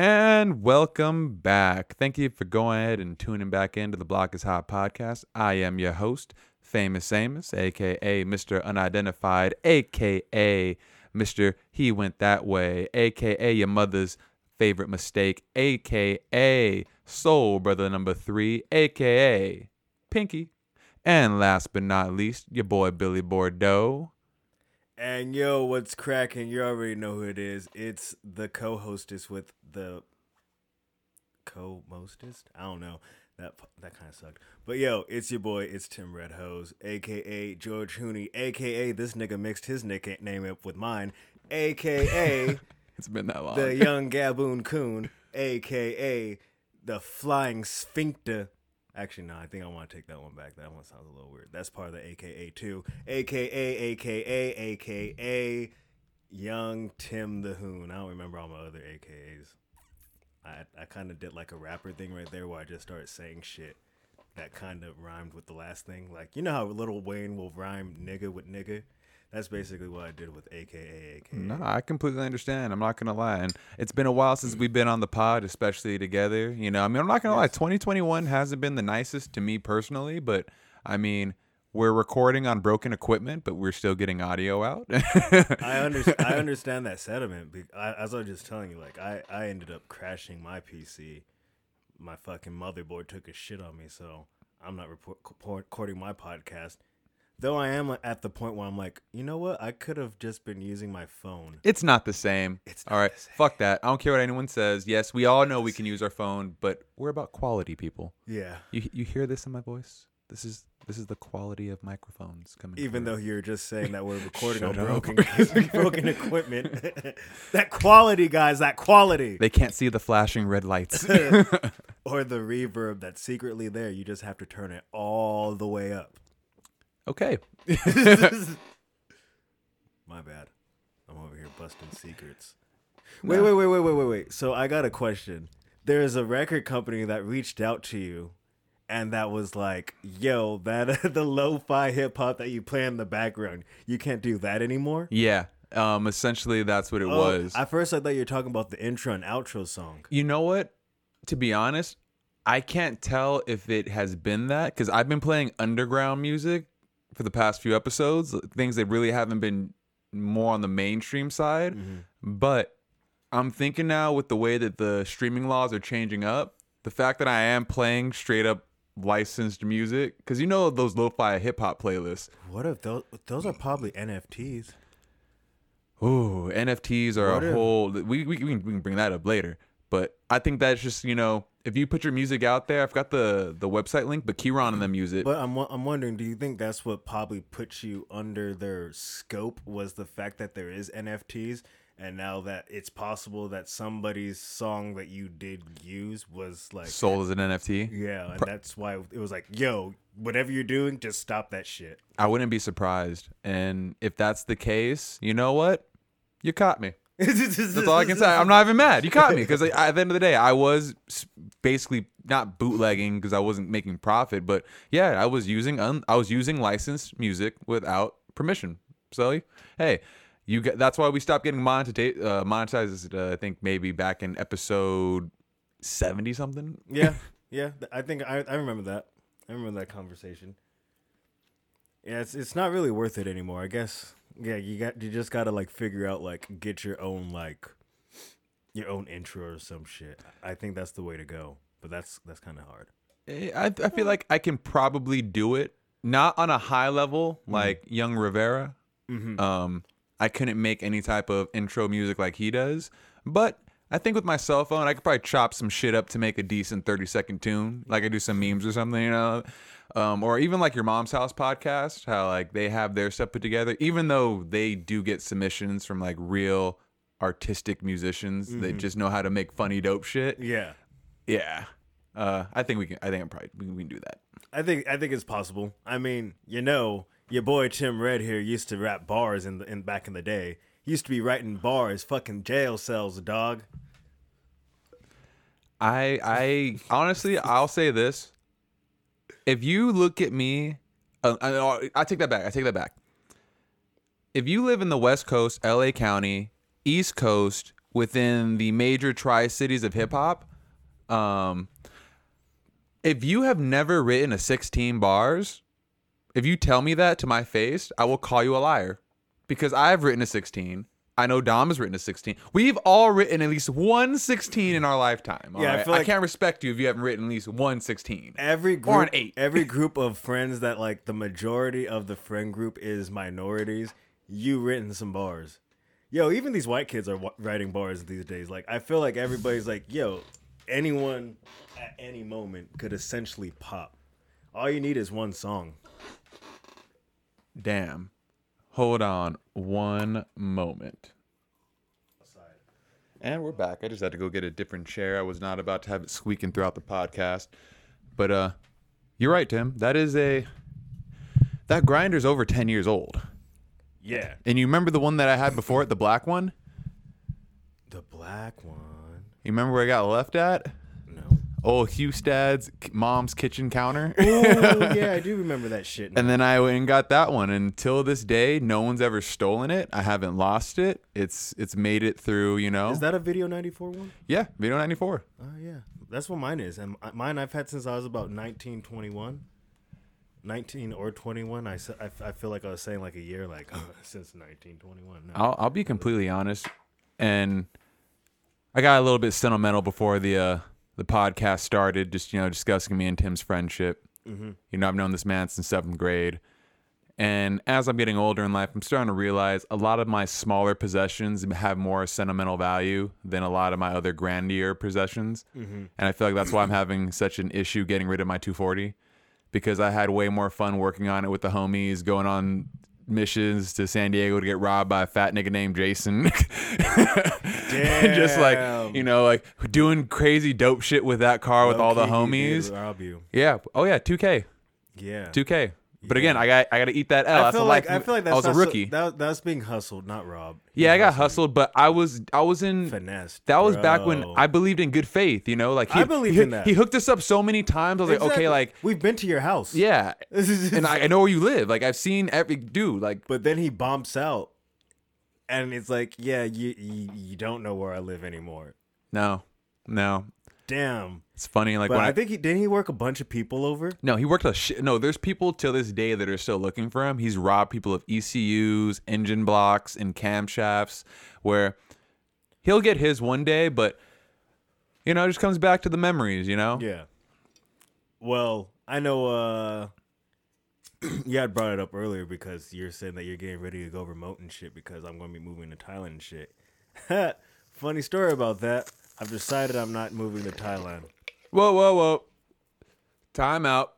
And welcome back. Thank you for going ahead and tuning back into the Block is Hot podcast. I am your host, Famous Amos, aka Mr. Unidentified, aka Mr. He Went That Way, aka your mother's favorite mistake, aka Soul Brother number three, aka Pinky. And last but not least, your boy Billy Bordeaux. And yo, what's cracking? You already know who it is. It's the co-hostess with the co-mostest. I don't know. That that kind of sucked. But yo, it's your boy. It's Tim Red Hose, aka George Hooney, aka this nigga mixed his nickname up with mine, aka It's been that long. the young Gaboon Coon, aka the Flying Sphincter. Actually, no, I think I want to take that one back. That one sounds a little weird. That's part of the AKA too. AKA, AKA, AKA, Young Tim the Hoon. I don't remember all my other AKAs. I I kind of did like a rapper thing right there where I just started saying shit that kind of rhymed with the last thing. Like you know how Lil Wayne will rhyme nigga with nigga. That's basically what I did with AKA, AKA. No, I completely understand. I'm not gonna lie, and it's been a while since we've been on the pod, especially together. You know, I mean, I'm not gonna lie. 2021 hasn't been the nicest to me personally, but I mean, we're recording on broken equipment, but we're still getting audio out. I understand. I understand that sentiment. be- I, as I was just telling you, like I, I ended up crashing my PC. My fucking motherboard took a shit on me, so I'm not report, recording my podcast. Though I am at the point where I'm like, you know what? I could have just been using my phone. It's not the same. It's all right. the same. Fuck that. I don't care what anyone says. Yes, we all know we can use our phone, but we're about quality, people. Yeah. You you hear this in my voice? This is this is the quality of microphones coming. Even through. though you're just saying that we're recording on broken broken equipment, that quality, guys, that quality, they can't see the flashing red lights. or the reverb that's secretly there, you just have to turn it all the way up. Okay. My bad. I'm over here busting secrets. Wait, wait, wait, wait, wait, wait, wait. So I got a question. There's a record company that reached out to you and that was like, yo, that the lo-fi hip hop that you play in the background, you can't do that anymore? Yeah. Um. Essentially, that's what it Oh, was. At first I thought you were talking about the intro and outro song. You know what? To be honest, I can't tell if it has been that because I've been playing underground music for the past few episodes, things that really haven't been more on the mainstream side. Mm-hmm. But I'm thinking now with the way that the streaming laws are changing up, the fact that I am playing straight up licensed music, because you know those lo-fi hip hop playlists. What if those those are probably NFTs? Ooh, NFTs are What a if- whole. We, we, we, can, we can bring that up later. But I think that's just, you know, if you put your music out there, I've got the, the website link, but Keyron and them use it. But I'm I'm wondering, do you think that's what probably put you under their scope was the fact that there is NFTs, and now that it's possible that somebody's song that you did use was like, Sold as an NFT. yeah, and that's why it was like, yo, whatever you're doing, just stop that shit. I wouldn't be surprised. And if that's the case, you know what? You caught me. That's all I can say. I'm not even mad. You caught me because at the end of the day, I was basically not bootlegging because I wasn't making profit, but yeah, I was using un- I was using licensed music without permission. So hey, you get that's why we stopped getting monetized. Uh, monetized, uh, I think maybe back in episode seventy something. yeah, yeah. I think I I remember that. I remember that conversation. Yeah, it's it's not really worth it anymore. I guess. Yeah, you got you just gotta like figure out like get your own like your own intro or some shit. I think that's the way to go. But that's that's kind of hard. Eh, I I feel like I can probably do it, not on a high level like Young Rivera. Um, I couldn't make any type of intro music like he does, but I think with my cell phone, I could probably chop some shit up to make a decent thirty second tune, like I do some memes or something, you know. Um, or even like your mom's house podcast, how like they have their stuff put together, even though they do get submissions from like real artistic musicians that just know how to make funny dope shit. Yeah. Yeah. Uh, I think we can. I think I'm probably we can, we can do that. I think I think it's possible. I mean, you know, your boy Tim Red here used to rap bars in the in back in the day. He used to be writing bars, fucking jail cells, dog. I I honestly I'll say this. If you look at me, uh, I, I take that back. I take that back. If you live in the West Coast, LA County, East Coast, within the major tri cities of hip hop. Um, if you have never written a 16 bars, if you tell me that to my face, I will call you a liar because I've written a 16. I know Dom has written a 16. We've all written at least one 16 in our lifetime. Yeah, I alright? feel I can't respect you if you haven't written at least one 16. every group, Or an eight. every group of friends that like the majority of the friend group is minorities. You written some bars, yo. Even these white kids are writing bars these days. Like I feel like everybody's like, yo, anyone at any moment could essentially pop. All you need is one song. Damn. Hold on one moment. And we're back. I just had to go get a different chair. I was not about to have it squeaking throughout the podcast. But uh you're right, Tim. That is a that grinder's over 10 years old. Yeah, And you remember the one that I had before it, the black one? the black one. You remember where I got left at? Old Hustad's mom's kitchen counter. Oh yeah, I do remember that shit. now. And then I went and got that one. Until this day, no one's ever stolen it. I haven't lost it. It's it's made it through, you know. Is that a Video 94 one? yeah, Video 94. Oh yeah, that's what mine is, and mine I've had since I was about 19, 21. 19 or 21. I, I I feel like I was saying like a year, like since 1921. No. I'll I'll be completely honest, and I got a little bit sentimental before the uh the podcast started. Just you know, discussing me and Tim's friendship. Mm-hmm. You know, I've known this man since seventh grade, and as I'm getting older in life, I'm starting to realize a lot of my smaller possessions have more sentimental value than a lot of my other grandier possessions, Mm-hmm. and I feel like that's why I'm having such an issue getting rid of my 240 because I had way more fun working on it with the homies, going on missions to San Diego to get robbed by a fat nigga named Jason. And just like, you know, like doing crazy dope shit with that car with all the Low-key, he did homies. you. Yeah. Oh yeah, 2K. Yeah. 2K. But again, I got I got to eat that L. I feel like. I feel like that's I was a rookie. that, that's being hustled, not robbed. yeah, I got Hustled. but I was I was in finesse. that was back when. I believed in good faith, you know? Like he, I believe he, in that. He hooked us up so many times. I was like, okay, like we've been to your house. yeah. and I, I know where you live. Like I've seen every dude. Like but then he bumps out, and it's like, yeah, you you, you don't know where I live anymore. no, no. Damn. It's funny. Like But when I, I, think he didn't he work a bunch of people over. no, he worked a shit. No, there's people till this day that are still looking for him. He's robbed people of ECUs, engine blocks, and camshafts. Where he'll get his one day, but you know, it just comes back to the memories. You know. Yeah. Well, I know uh you had brought it up earlier because you're saying that you're getting ready to go remote and shit because I'm going to be moving to Thailand and shit. Funny story about that. I've decided I'm not moving to Thailand. Whoa, whoa, whoa. Time out.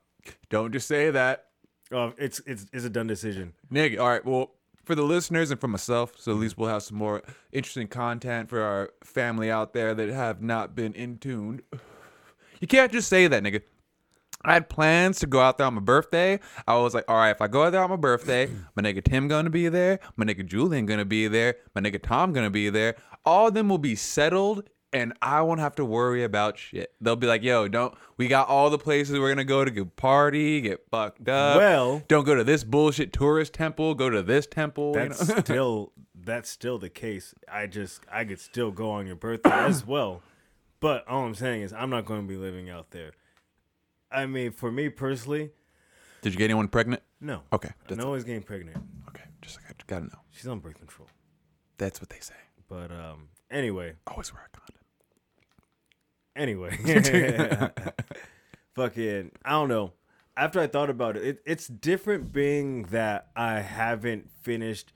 Don't just say that. Oh, it's it's it's a done decision. Nigga, all right. Well, for the listeners and for myself, so at least we'll have some more interesting content for our family out there that have not been in tuned. You can't just say that, nigga. I had plans to go out there on my birthday. I was like, all right, if I go out there on my birthday, my nigga Tim gonna be there, my nigga Julian gonna be there, my nigga Tom gonna be there. All of them will be settled, and I won't have to worry about shit. They'll be like, yo, don't. We got all the places we're gonna go to get party, get fucked up. Well- don't go to this bullshit tourist temple. Go to this temple. you That's know? still that's still the case. I just I could still go on your birthday as well. But all I'm saying is I'm not going to be living out there. I mean, for me personally, Did you get anyone pregnant? no. Okay, no one's getting pregnant. okay. Just like I gotta know. She's on birth control. That's what they say. But um anyway, Always wear a condom. Anyway. Fucking I don't know. After I thought about it, it, it's different being that I haven't finished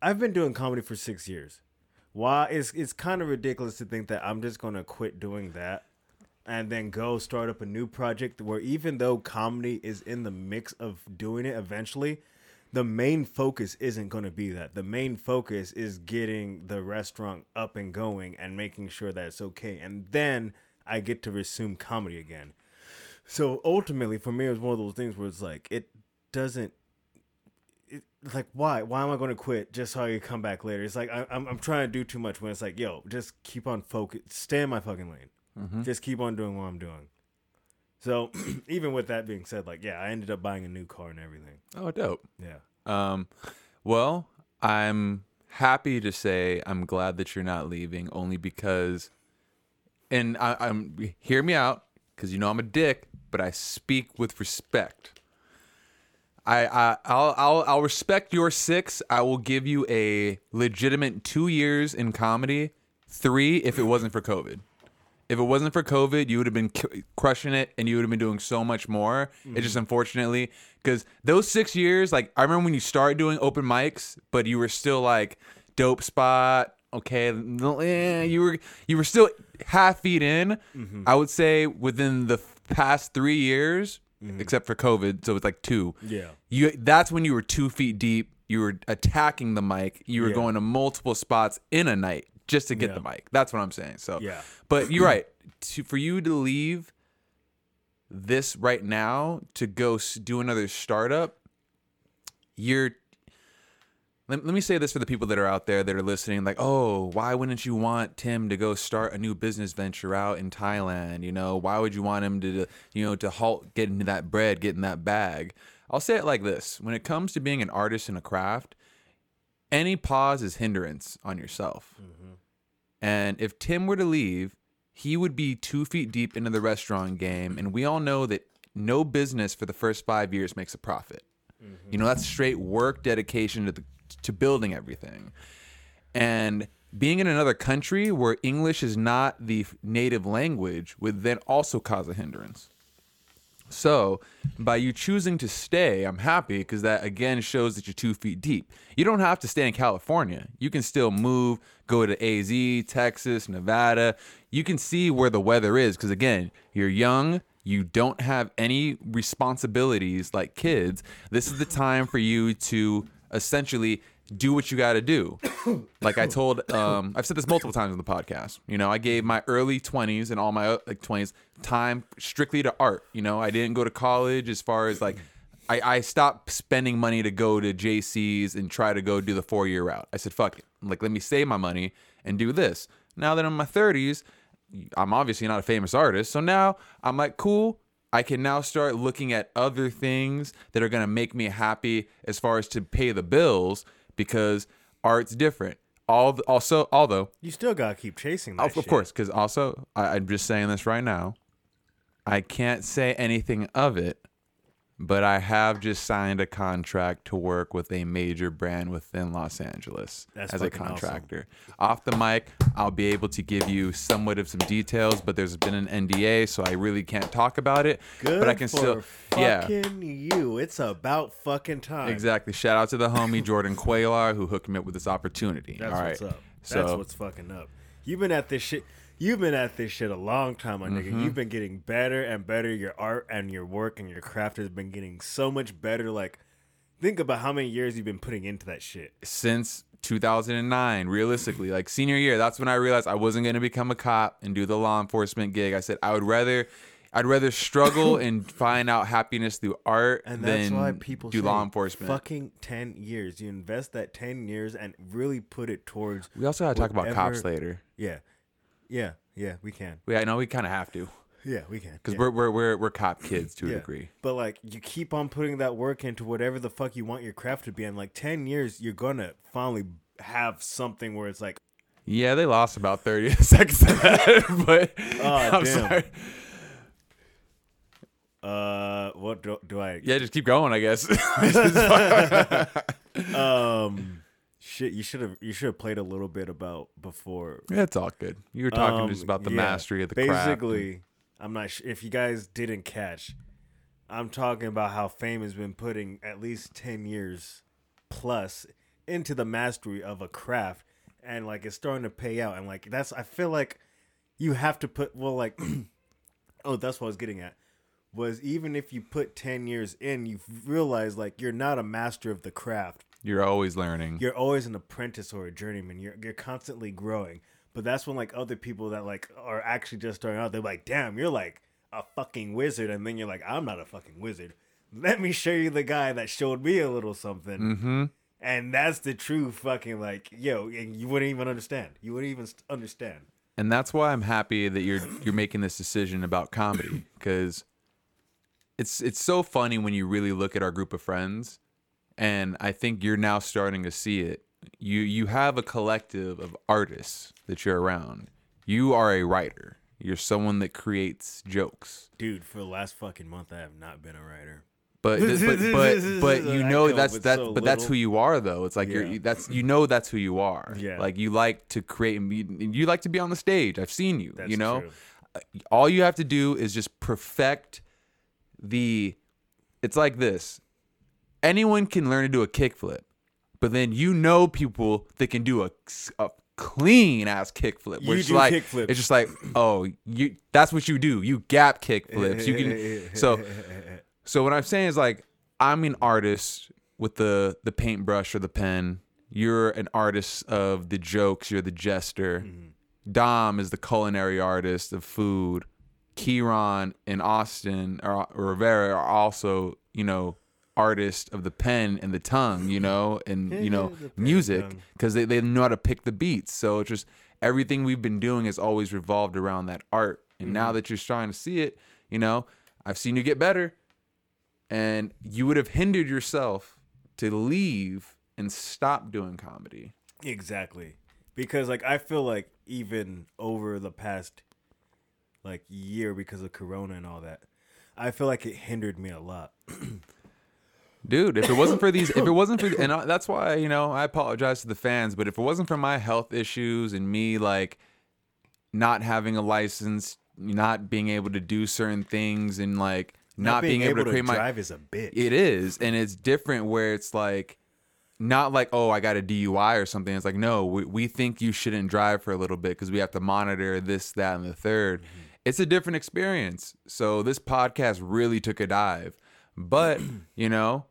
I've been doing comedy for 6 years. Why it's it's kind of ridiculous to think that I'm just going to quit doing that and then go start up a new project where even though comedy is in the mix of doing it eventually, the main focus isn't going to be that. The main focus is getting the restaurant up and going and making sure that it's okay. And then I get to resume comedy again. So ultimately, for me, it was one of those things where it's like, it doesn't. It, like why why am I going to quit just so I can come back later? It's like I, I'm I'm trying to do too much when it's like yo just keep on focus stay in my fucking lane, mm-hmm. just keep on doing what I'm doing. So even with that being said, like yeah, I ended up buying a new car and everything. Oh, dope. Yeah. Um, well, I'm happy to say I'm glad that you're not leaving, only because, and I, I'm hear me out because you know I'm a dick, but I speak with respect. I, I I'll, I'll I'll respect your six. I will give you a legitimate two years in comedy, three if it wasn't for COVID. If it wasn't for COVID, you would have been cu- crushing it, and you would have been doing so much more. It's just unfortunately because those six years, like I remember when you started doing open mics, but you were still like dope spot. Okay, eh, you were you were still half feet in. I would say within the past three years, except for COVID, so it's like two. Yeah. You that's when you were two feet deep. You were attacking the mic. You were Yeah. going to multiple spots in a night just to get Yeah. the mic. That's what I'm saying. So Yeah. But you're right. To, for you to leave this right now to go do another startup, you're. Let, let me say this for the people that are out there that are listening like, oh, why wouldn't you want Tim to go start a new business venture out in Thailand? You know, why would you want him to, you know, to halt getting that bread, getting that bag? I'll say it like this when it comes to being an artist in a craft, any pause is hindrance on yourself. Mm. And if Tim were to leave, he would be two feet deep into the restaurant game. And we all know that no business for the first five years makes a profit. You know, that's straight work dedication to the, to building everything. And being in another country where English is not the native language would then also cause a hindrance. So, by you choosing to stay, I'm happy because that again shows that you're two feet deep. You don't have to stay in California. You can still move, go to AZ, Texas, Nevada. You can see where the weather is because, again, you're young. You don't have any responsibilities like kids. This is the time for you to essentially do what you got to do. Like I told, um, I've said this multiple times on the podcast. You know, I gave my early 20s and all my uh, like 20s time strictly to art. You know, I didn't go to college as far as like, I, I stopped spending money to go to JC's and try to go do the four year route. I said, fuck it. Like, let me save my money and do this. Now that I'm in my 30s, I'm obviously not a famous artist. So now I'm like, cool. I can now start looking at other things that are going to make me happy as far as to pay the bills because art's different. All also, although You still gotta keep chasing that. of, of course, because also I, I'm just saying this right now. I can't say anything of it, but I have just signed a contract to work with a major brand within Los Angeles That's as a fucking awesome. contractor. Off the mic, I'll be able to give you somewhat of some details, but there's been an NDA, so I really can't talk about it. Good but I can for still, yeah. fucking you. It's about fucking time. Exactly. Shout out to the homie Jordan Quaylar who hooked me up with this opportunity. That's All right. what's up. That's So what's fucking up. You've been at this shit. You've been at this shit a long time, my Mm-hmm. nigga. You've been getting better and better. Your art and your work and your craft has been getting so much better. Like, think about how many years you've been putting into that shit. since 2009 realistically like senior year that's when i realized i wasn't going to become a cop and do the law enforcement gig i said i would rather i'd rather struggle and find out happiness through art And that's than why people do law enforcement Fucking ten years. You invest that ten years and really put it towards. we also got to talk about cops later Yeah, yeah, yeah. We can. we, i know we kind of have to Yeah, we can. because yeah. we're, we're we're we're cop kids to a Yeah. degree But like you keep on putting that work into whatever the fuck you want your craft to be, and like ten years, you're gonna finally have something where it's like, yeah they lost about 30 seconds of that but Oh, i'm damn. sorry uh, what do, do I? yeah just keep going i guess Um, shit. You should have you should have played a little bit about before. yeah, it's all good you were talking Um, just about the yeah. mastery of the craft Basically, I'm not sure if you guys didn't catch. I'm talking about how fame has been putting at least ten years plus into the mastery of a craft, and like it's starting to pay out. And like that's, I feel like you have to put well, like oh, that's what I was getting at. Was even if you put ten years in, you realize like you're not a master of the craft you're always learning you're always an apprentice or a journeyman. You're you're constantly growing. But that's when like other people that like are actually just starting out, they're like, damn, you're like a fucking wizard, and then you're like, I'm not a fucking wizard. Let me show you the guy that showed me a little something. mm-hmm And that's the true fucking like, yo, and you wouldn't even understand. You wouldn't even understand. and that's why I'm happy that you're you're making this decision about comedy because it's it's so funny when you really look at our group of friends, and I think you're now starting to see it you you have a collective of artists that you're around. You are a writer. You're someone that creates jokes. Dude, for the last fucking month, I have not been a writer. But but but, but you know that's that so but that's who you are though. It's like Yeah. you're that's you know that's who you are. Yeah. Like you like to create you like to be on the stage. I've seen you. That's you know, true. all you have to do is just perfect the. It's like this. Anyone can learn to do a kickflip, but then you know people that can do a, a clean ass kickflip. You do like kickflips. it's just like oh you that's what you do. You gap kickflips. You can so so what I'm saying is like I'm an artist with the the paintbrush or the pen. You're an artist of the jokes. You're the jester. Mm-hmm. Dom is the culinary artist of food. Kieran and Austin or, or Rivera are also you know artists of the pen and the tongue. You know and you know the pen and music because they, they know how to pick the beats. So it's just everything we've been doing has always revolved around that art. And now mm-hmm. that you're starting to see it, you know, I've seen you get better and you would have hindered yourself to leave and stop doing comedy. Exactly. Because like I feel like even over the past like year because of corona and all that, I feel like it hindered me a lot. Dude, if it wasn't for these, if it wasn't for, and I- that's why, you know, I apologize to the fans, but if it wasn't for my health issues and me like not having a license, not being able to do certain things and like not, being, able, to create my, drive is a bitch. It is, and it's different where it's like not like oh I got a DUI or something. It's like no, we, we think you shouldn't drive for a little bit because we have to monitor this, that, and the 3rd mm-hmm. It's a different experience. So this podcast really took a dive, but you know,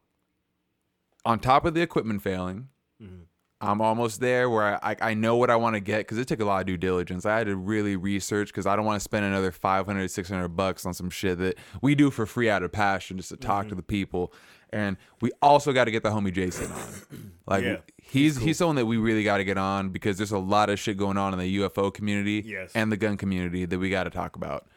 on top of the equipment failing. Mm-hmm. I'm almost there where I, I know what I want to get because it took a lot of due diligence. I had to really research because I don't want to spend another 500, 600 bucks on some shit that we do for free out of passion just to talk to mm-hmm. the people. And we also got to get the homie Jason on. Like Yeah, he's he's someone that we really got to get on because there's a lot of shit going on in the UFO community Yes. and the gun community that we got to talk about.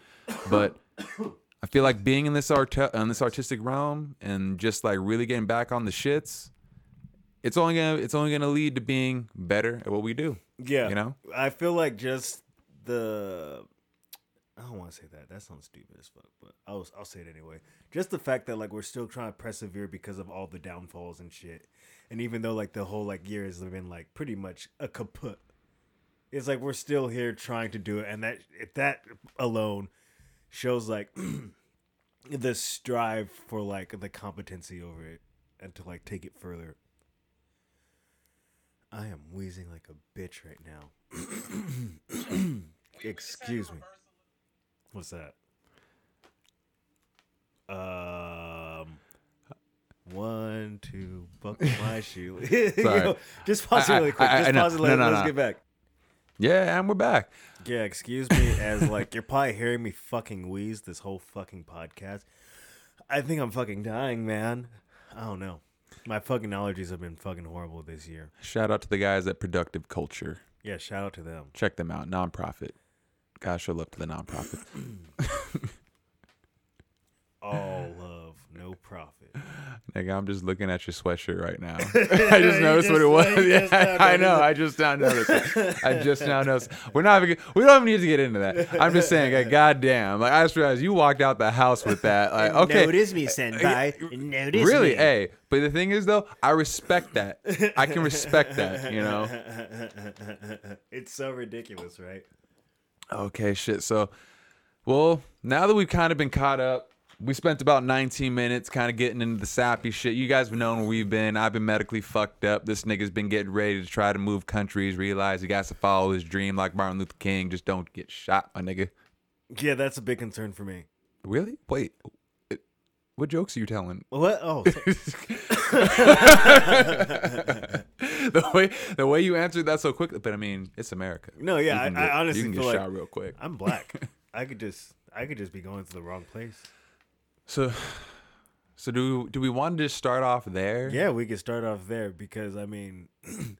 But I feel like being in this art in this artistic realm and just like really getting back on the shits, it's only gonna it's only gonna lead to being better at what we do. yeah. you know? I feel like just the I don't want to say that. That sounds stupid as fuck, but I'll I'll say it anyway. Just the fact that like we're still trying to persevere because of all the downfalls and shit. And even though like the whole like year has been like pretty much a kaput. It's like we're still here trying to do it and that if that alone shows like the strive for like the competency over it and to like take it further. I am wheezing like a bitch right now. Excuse me. What's that? Um, one, two, buckle my shoe. Sorry. Yo, just pause it really quick. I- I Just pause it. No, Let, no, let's no. get back. Yeah, and we're back. Yeah, excuse me, as like you're probably hearing me fucking wheeze this whole fucking podcast. I think I'm fucking dying, man. I don't know. My fucking allergies have been fucking horrible this year. Shout out to the guys at Productive Culture. Yeah, shout out to them. Check them out. Nonprofit. Gotta show love to the nonprofit. Love, no profit. Nigga, I'm just looking at your sweatshirt right now. I just noticed what it was. Yeah, I know. I just now noticed. I just now noticed. We're not even. We don't even need to get into that. I'm just saying. Like, goddamn. Like I just realized you walked out the house with that. Like, okay. Notice me, senpai. Notice Really? me. Hey, but the thing is though, I respect that. I can respect that, you know. it's so ridiculous, right? Okay, shit. So, well, now that we've kind of been caught up, we spent about 19 minutes kind of getting into the sappy shit. You guys have known where we've been. I've been medically fucked up. This nigga's been getting ready to try to move countries, realize he got to follow his dream like Martin Luther King. Just don't get shot, my nigga. Yeah, that's a big concern for me. Really? Wait. Uh, what jokes are you telling? What? Oh, the way the way you answered that so quickly, but I mean, it's America. no, yeah. I, can I get- honestly you can feel get like shot real quick. I'm black. I could just, I could just be going to the wrong place. So, so do do we want to just start off there? Yeah, we could start off there because I mean,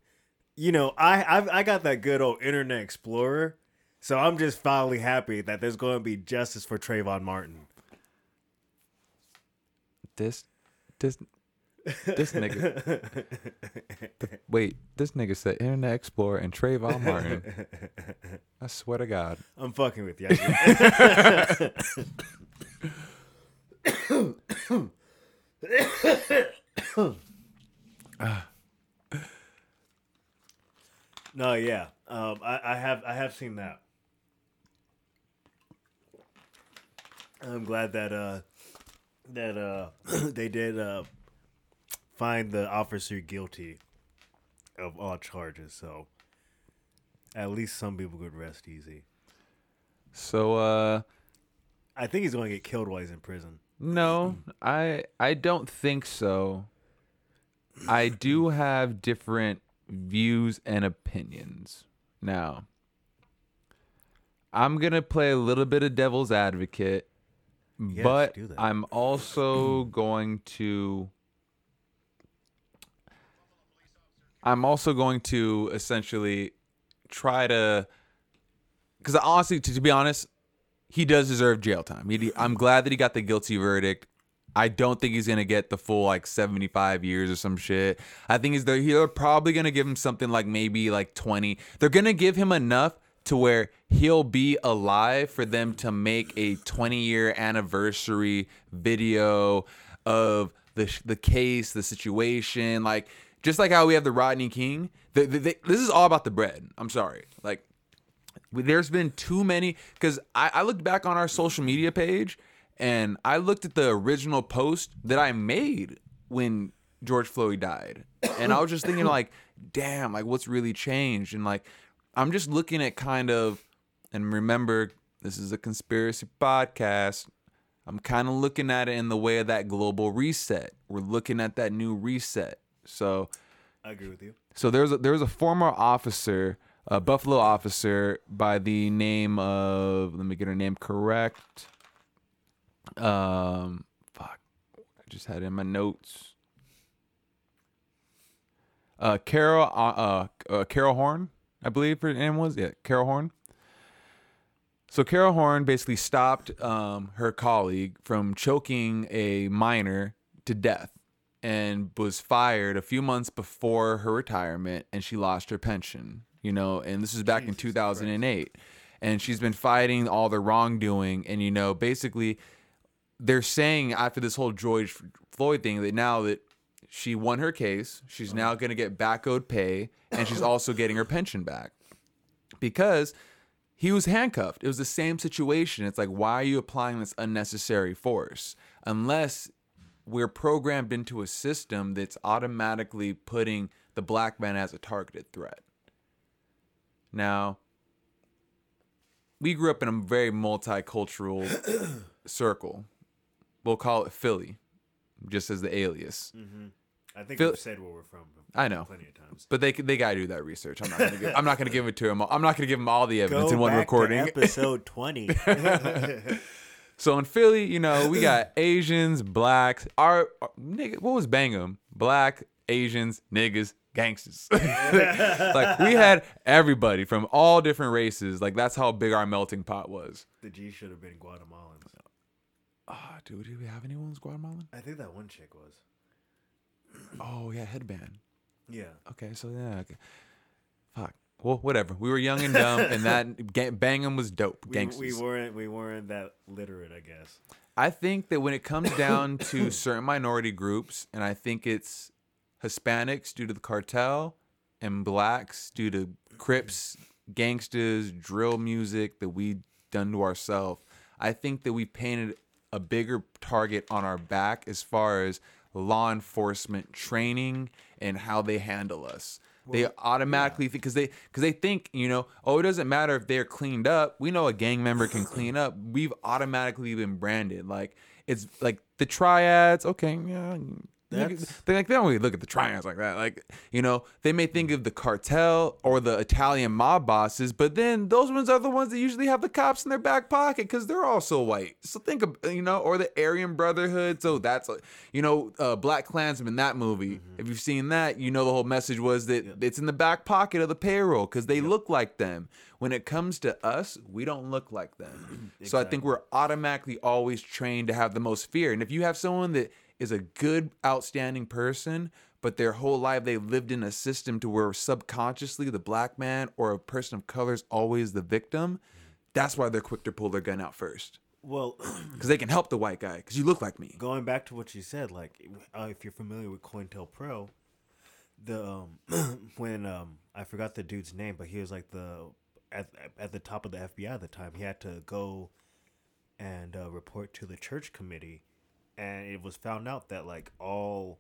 you know, I I've, I got that good old Internet Explorer, so I'm just finally happy that there's going to be justice for Trayvon Martin. This, this, This nigga. Wait, this nigga said Internet Explorer and Trayvon Martin. I swear to God. I'm fucking with you. No, yeah. Um, I, I have I have seen that. I'm glad that uh that uh they did uh find the officer guilty of all charges. So at least some people could rest easy. So uh I think he's going to get killed while he's in prison. No, I I don't think so. I do have different views and opinions. Now, I'm going to play a little bit of devil's advocate, Yes, but. I'm also going to I'm also going to essentially try to because honestly, to, to be honest, he does deserve jail time. He, I'm glad that he got the guilty verdict. I don't think he's gonna get the full like 75 years or some shit. I think he's they're, probably gonna give him something like maybe like 20. They're gonna give him enough to where he'll be alive for them to make a 20 year anniversary video of the the case, the situation, like just like how we have the Rodney King. The, the, the- this is all about the bread. I'm sorry, like there's been too many because I, I looked back on our social media page and I looked at the original post that I made when George Floyd died. And I was just thinking like, damn, like what's really changed? And like I'm just looking at kind of and remember this is a conspiracy podcast. I'm kind of looking at it in the way of that global reset. We're looking at that new reset. So I agree with you. so there's a, there was a former officer, a Buffalo officer by the name of let me get her name correct. Um, fuck, I just had it in my notes. Uh, Cariol, uh, uh, uh, Cariol Horne, I believe her name was yeah, Cariol Horne. So Cariol Horne basically stopped um, her colleague from choking a minor to death and was fired a few months before her retirement and she lost her pension you know and this is back in 2008 and she's been fighting all the wrongdoing and you know basically they're saying after this whole George Floyd thing that now that she won her case she's now going to get back owed pay and she's also getting her pension back because he was handcuffed. It was the same situation. It's like, why are you applying this unnecessary force? Unless we're programmed into a system that's automatically putting the black man as a targeted threat. Now, we grew up in a very multicultural circle. We'll call it Philly, just as the alias. Mm-hmm. I think Phil- we've said where we're from. I know. plenty of times. But they they gotta do that research. I'm not gonna give, I'm not gonna give it to them. I'm not gonna give them all the evidence Go in one recording. episode twenty. So in Philly, you know, we got Asians, blacks, our, our nigga, what was Bangham? Black, Asians, niggas, gangsters. like we had everybody from all different races. Like that's how big our melting pot was. the G should have been Guatemalans. Ah, dude, do we have anyone who's Guatemalan? I think that one chick was. Oh yeah, headband. Yeah. Okay, so yeah, okay. Fuck. Well, whatever. We were young and dumb, and that ga- Bangum was dope. We, Gangsters. we weren't we weren't that literate, I guess. I think that when it comes down to certain minority groups, and I think it's Hispanics due to the cartel, and blacks due to Crips, gangsters, drill music that we done to ourselves. I think that we painted a bigger target on our back as far as law enforcement training and how they handle us. they automatically think because they because they think you know oh it doesn't matter if they're cleaned up. We know a gang member can clean up. We've automatically been branded like it's like the triads. Okay, yeah. That's- They like they don't really look at the triads like that. Like you know, they may think of the cartel or the Italian mob bosses, but then those ones are the ones that usually have the cops in their back pocket because they're also white. So think of you know, or the Aryan Brotherhood. So that's like, you know, uh, Black Klansman. That movie. Mm-hmm. If you've seen that, you know the whole message was that it's in the back pocket of the payroll because they look like them. When it comes to us, we don't look like them. So I think we're automatically always trained to have the most fear. And if you have someone that is a good, outstanding person, but their whole life they've lived in a system to where subconsciously the black man or a person of color is always the victim. That's why they're quick to pull their gun out first Well, because they can help the white guy because you look like me. going back to what you said, like uh, if you're familiar with COINTELPRO, the um, when um, I forgot the dude's name, but he was like the at at the top of the FBI at the time. He had to go and uh, report to the church committee, and it was found out that like all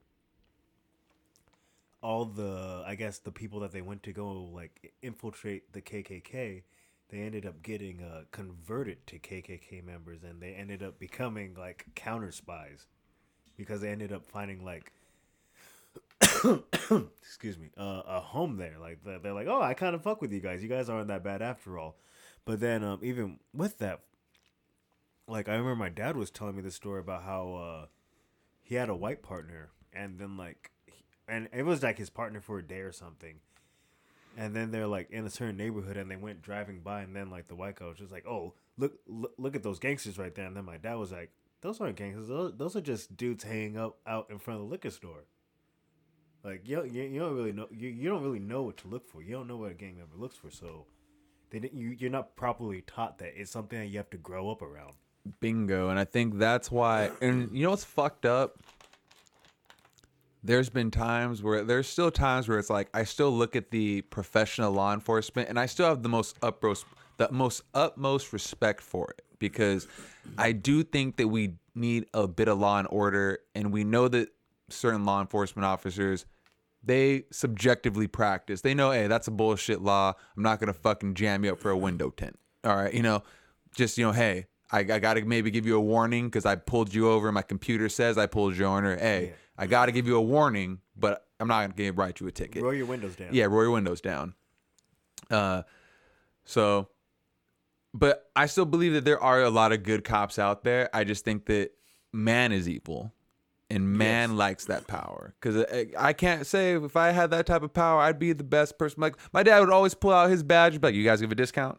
all the I guess the people that they went to go like infiltrate the KKK, they ended up getting uh, converted to KKK members, and they ended up becoming like counter spies because they ended up finding like excuse me uh, a home there. Like they're like, oh, I kind of fuck with you guys. You guys aren't that bad after all. But then um, even with that, like I remember my dad was telling me the story about how uh, he had a white partner, and then like, and it was like his partner for a day or something. And then they're like in a certain neighborhood, and they went driving by, and then like the white guy was like, "Oh, look, look, look at those gangsters right there." And then my dad was like, "Those aren't gangsters. Those, those are just dudes hanging up out in front of the liquor store." Like you, you, you don't really know. You, you don't really know what to look for. You don't know what a gang member looks for. So, they didn't. You, you're not properly taught that it's something that you have to grow up around. Bingo. And I think that's why. And you know what's fucked up? There's been times where there's still times where it's like I still look at the professional law enforcement and I still have the most utmost the most utmost respect for it because I do think that we need a bit of law and order and we know that certain law enforcement officers they subjectively practice. They know, hey, that's a bullshit law. I'm not gonna fucking jam you up for a window tint. All right, you know, just you know, hey, I, I gotta maybe give you a warning because I pulled you over. My computer says I pulled you over. Hey, Yeah. I gotta give you a warning, but I'm not gonna write you a ticket. Roll your windows down. Yeah, roll your windows down. Uh, so, but I still believe that there are a lot of good cops out there. I just think that man is evil, and man Yes. likes that power. Because I can't say if I had that type of power, I'd be the best person. Like my dad would always pull out his badge, be like, "You guys give a discount."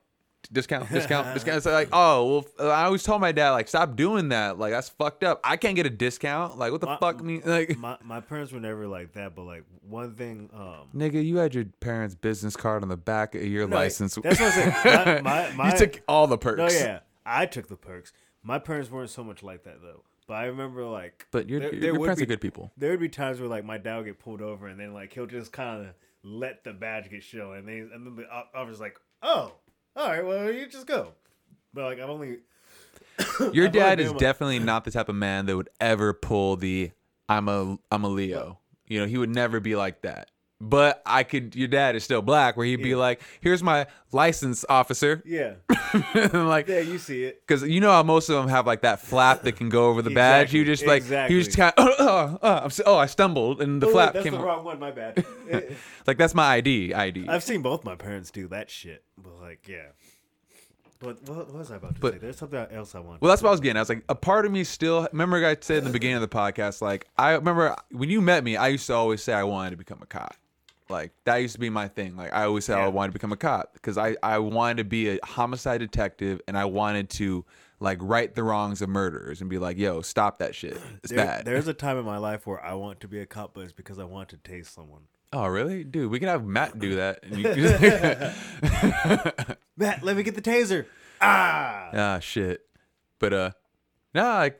Discount, discount, discount. It's like, oh, well, I always told my dad, like, stop doing that. Like, that's fucked up. I can't get a discount. Like, what the My- fuck? Me, like, my my parents were never like that, but like one thing, um, Nigga, you had your parents' business card on the back of your No, license. that's what I'm saying. My- my- my- you took all the perks. no, yeah, I took the perks. My parents weren't so much like that though. But I remember like, But your, there- your there would parents be- are good people. There would be times where like my dad would get pulled over, and then like he'll just kind of let the badge get shown, and then and then the officer's like, "Oh, all right, well you just go." But like I've only Your I've dad only is with- definitely not the type of man that would ever pull the I'm a I'm a Leo. You know, he would never be like that. But I could your dad is still black where he'd be like, "Here's my license officer." yeah like yeah you see it. Cause you know how most of them have like that flap that can go over the badge. You just like he was just kind of oh, oh, I'm so- oh I stumbled and the Oh, wait, flap that's came the out. wrong one. My bad. Like that's my ID ID. I've seen both my parents do that shit, but like yeah. But what, what was I about to But- say? There's something else I wanted. Well, that's what I was getting. I was like, a part of me still. Remember, I said in the beginning of the podcast, like, I remember when you met me, I used to always say I wanted to become a cop. Like that used to be my thing. Like I always said I wanted to become a cop because I I wanted to be a homicide detective and I wanted to like right the wrongs of murderers and be like, yo, stop that shit. It's There- bad. There's a time in my life where I want to be a cop, but it's because I want to taste someone. oh, really, dude? We can have Matt do that. And you, Matt, let me get the taser. Ah. ah, shit. But uh, no, like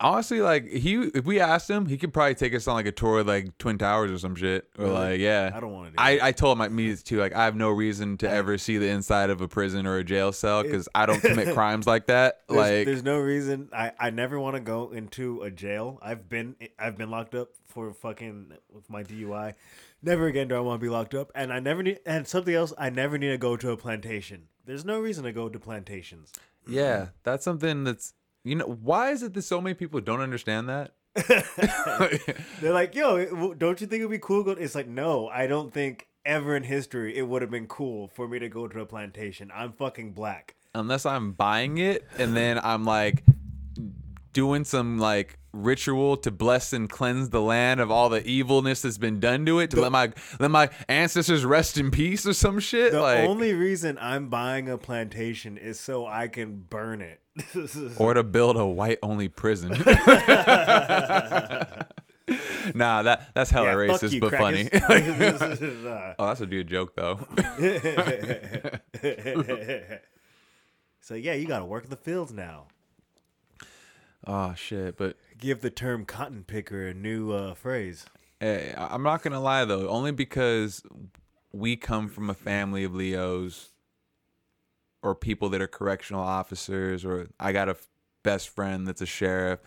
honestly, like he, if we asked him, he could probably take us on like a tour of like Twin Towers or some shit. Or Really? like, yeah, I don't want to. Do I, that. I told my me too. Like, I have no reason to ever see the inside of a prison or a jail cell because I don't commit crimes like that. There's, like, there's no reason. I, I never want to go into a jail. I've been I've been locked up for fucking with my DUI. Never again do I want to be locked up. And I never need and something else. I never need to go to a plantation. There's no reason to go to plantations. yeah, that's something that's you know why is it that so many people don't understand that? They're like, yo, don't you think it'd be cool? It's like, no, I don't think ever in history it would have been cool for me to go to a plantation. I'm fucking black. Unless I'm buying it and then I'm like doing some like ritual to bless and cleanse the land of all the evilness that's been done to it to let my let my ancestors rest in peace or some shit The like only reason I'm buying a plantation is so I can burn it. or to build a white only prison. nah, that that's hella Yeah, racist you, but funny. crackers. Uh, oh, that's a dude joke though. so yeah, you got to work the fields now. oh shit, but Give the term cotton picker a new uh, phrase. Hey, I'm not gonna lie though, only because we come from a family of Leos or people that are correctional officers, or I got a f- best friend that's a sheriff,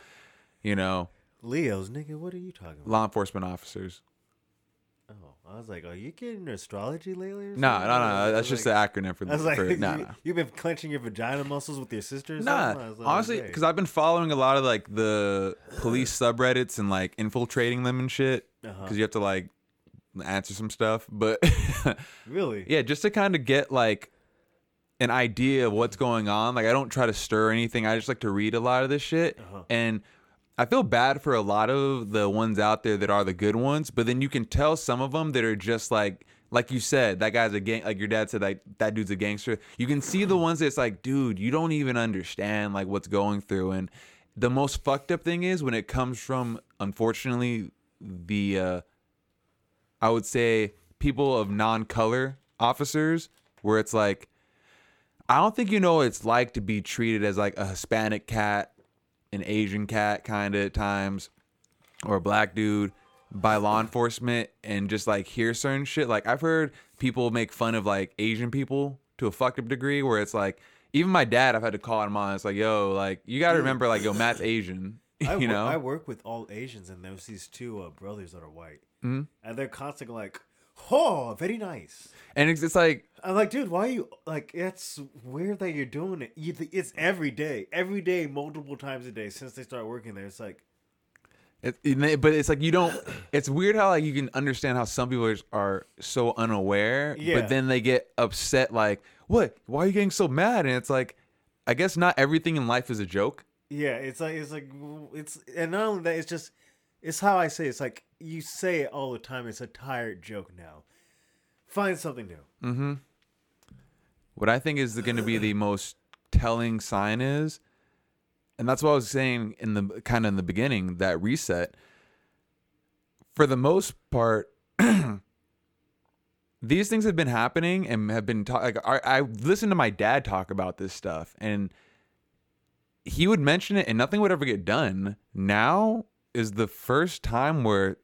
you know, Leos, nigga, what are you talking about? law enforcement officers. Oh, I was like, are you getting astrology lately? Or No, something? no, I no, was that's just like, the acronym for I was like, for nah, you, nah. you've been clenching your vagina muscles with your sisters. Nah, something? I was like, honestly, because I've been following a lot of like the police subreddits and like infiltrating them and shit. Because Uh-huh. you have to like answer some stuff, but really, yeah, just to kind of get like an idea of what's going on. Like I don't try to stir anything. I just like to read a lot of this shit. Uh-huh. And I feel bad for a lot of the ones out there that are the good ones, but then you can tell some of them that are just like like you said, that guy's a gang like your dad said like that dude's a gangster. You can see the ones that's like, dude, you don't even understand like what's going through and the most fucked up thing is when it comes from unfortunately the uh I would say people of non-color officers where it's like I don't think you know what it's like to be treated as like a Hispanic cat, an Asian cat kind of at times or a black dude by law enforcement and just like hear certain shit. Like I've heard people make fun of like Asian people to a fucked up degree where it's like even my dad I've had to call him on. It's like, yo, like you gotta remember like yo, Matt's Asian. I, you know? I work with all Asians, and there's these two uh, brothers that are white, Mm-hmm. and they're constantly like, "Oh, very nice." and it's, it's like I'm like, dude, why are you like? It's weird that you're doing it. You, it's every day, every day, multiple times a day since they start working there. It's like, It, it- but it's like you don't. It's weird how like you can understand how some people are, are so unaware, Yeah. but then they get upset. Like, what? Why are you getting so mad? And it's like, I guess not everything in life is a joke. yeah, it's like, it's like, it's, and not only that, it's just, it's how I say, it. it's like you say it all the time. It's a tired joke now. Find something new. Mm-hmm. What I think is going to be the most telling sign is, and that's what I was saying in the kind of in the beginning that reset. For the most part, these things have been happening and have been talk- like I, I listened to my dad talk about this stuff and he would mention it and nothing would ever get done. Now is the first time where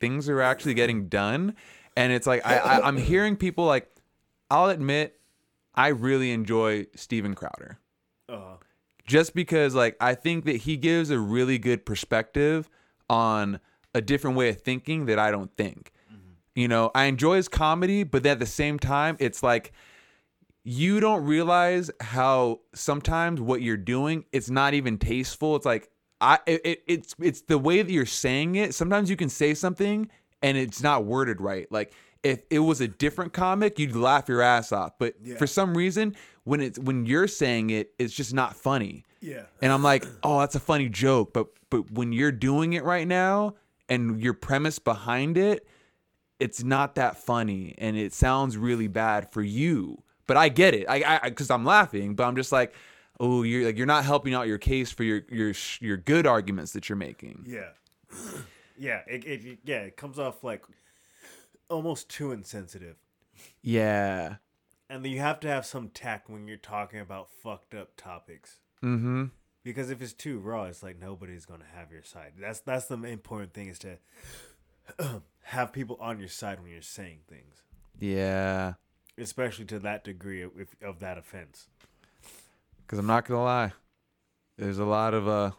things are actually getting done, and it's like I, I I'm hearing people like I'll admit I really enjoy Steven Crowder Uh, just because like I think that he gives a really good perspective on a different way of thinking that I don't think. You know, I enjoy his comedy, but at the same time, it's like you don't realize how sometimes what you're doing it's not even tasteful. It's like I it, it, it's it's the way that you're saying it. Sometimes you can say something and it's not worded right. Like if it was a different comic, you'd laugh your ass off. But for some reason, when it's when you're saying it, it's just not funny. yeah. And I'm like, oh, that's a funny joke, but but when you're doing it right now and your premise behind it, it's not that funny and it sounds really bad for you. But I get it, I I because I'm laughing, but I'm just like, oh, you're like you're not helping out your case for your your your good arguments that you're making. Yeah. Yeah, it, it yeah, it comes off like almost too insensitive. Yeah. And then you have to have some tact when you're talking about fucked up topics. Mm-hmm. Because if it's too raw, it's like nobody's gonna have your side. That's that's the important thing is to have people on your side when you're saying things, Yeah. especially to that degree of, of that offense. Because I'm not gonna lie, there's a lot of uh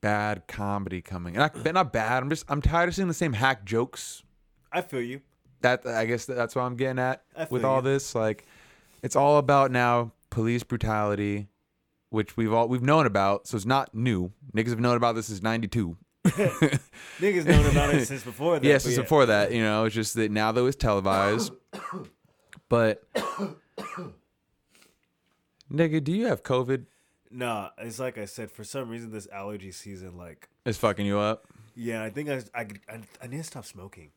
bad comedy coming, and I, not bad. I'm just I'm tired of seeing the same hack jokes I feel you. that I guess that's what I'm getting at with all you. this. Like, it's all about now police brutality, which we've all we've known about, so it's not new. Niggas have known about this since '92. Niggas known about it since before that. Yes, since yeah. before that, you know, it's just that now though it's televised. but nigga, do you have COVID? Nah, it's like I said. For some reason, this allergy season, like, It's fucking you up. yeah, I think I I, I, I need to stop smoking.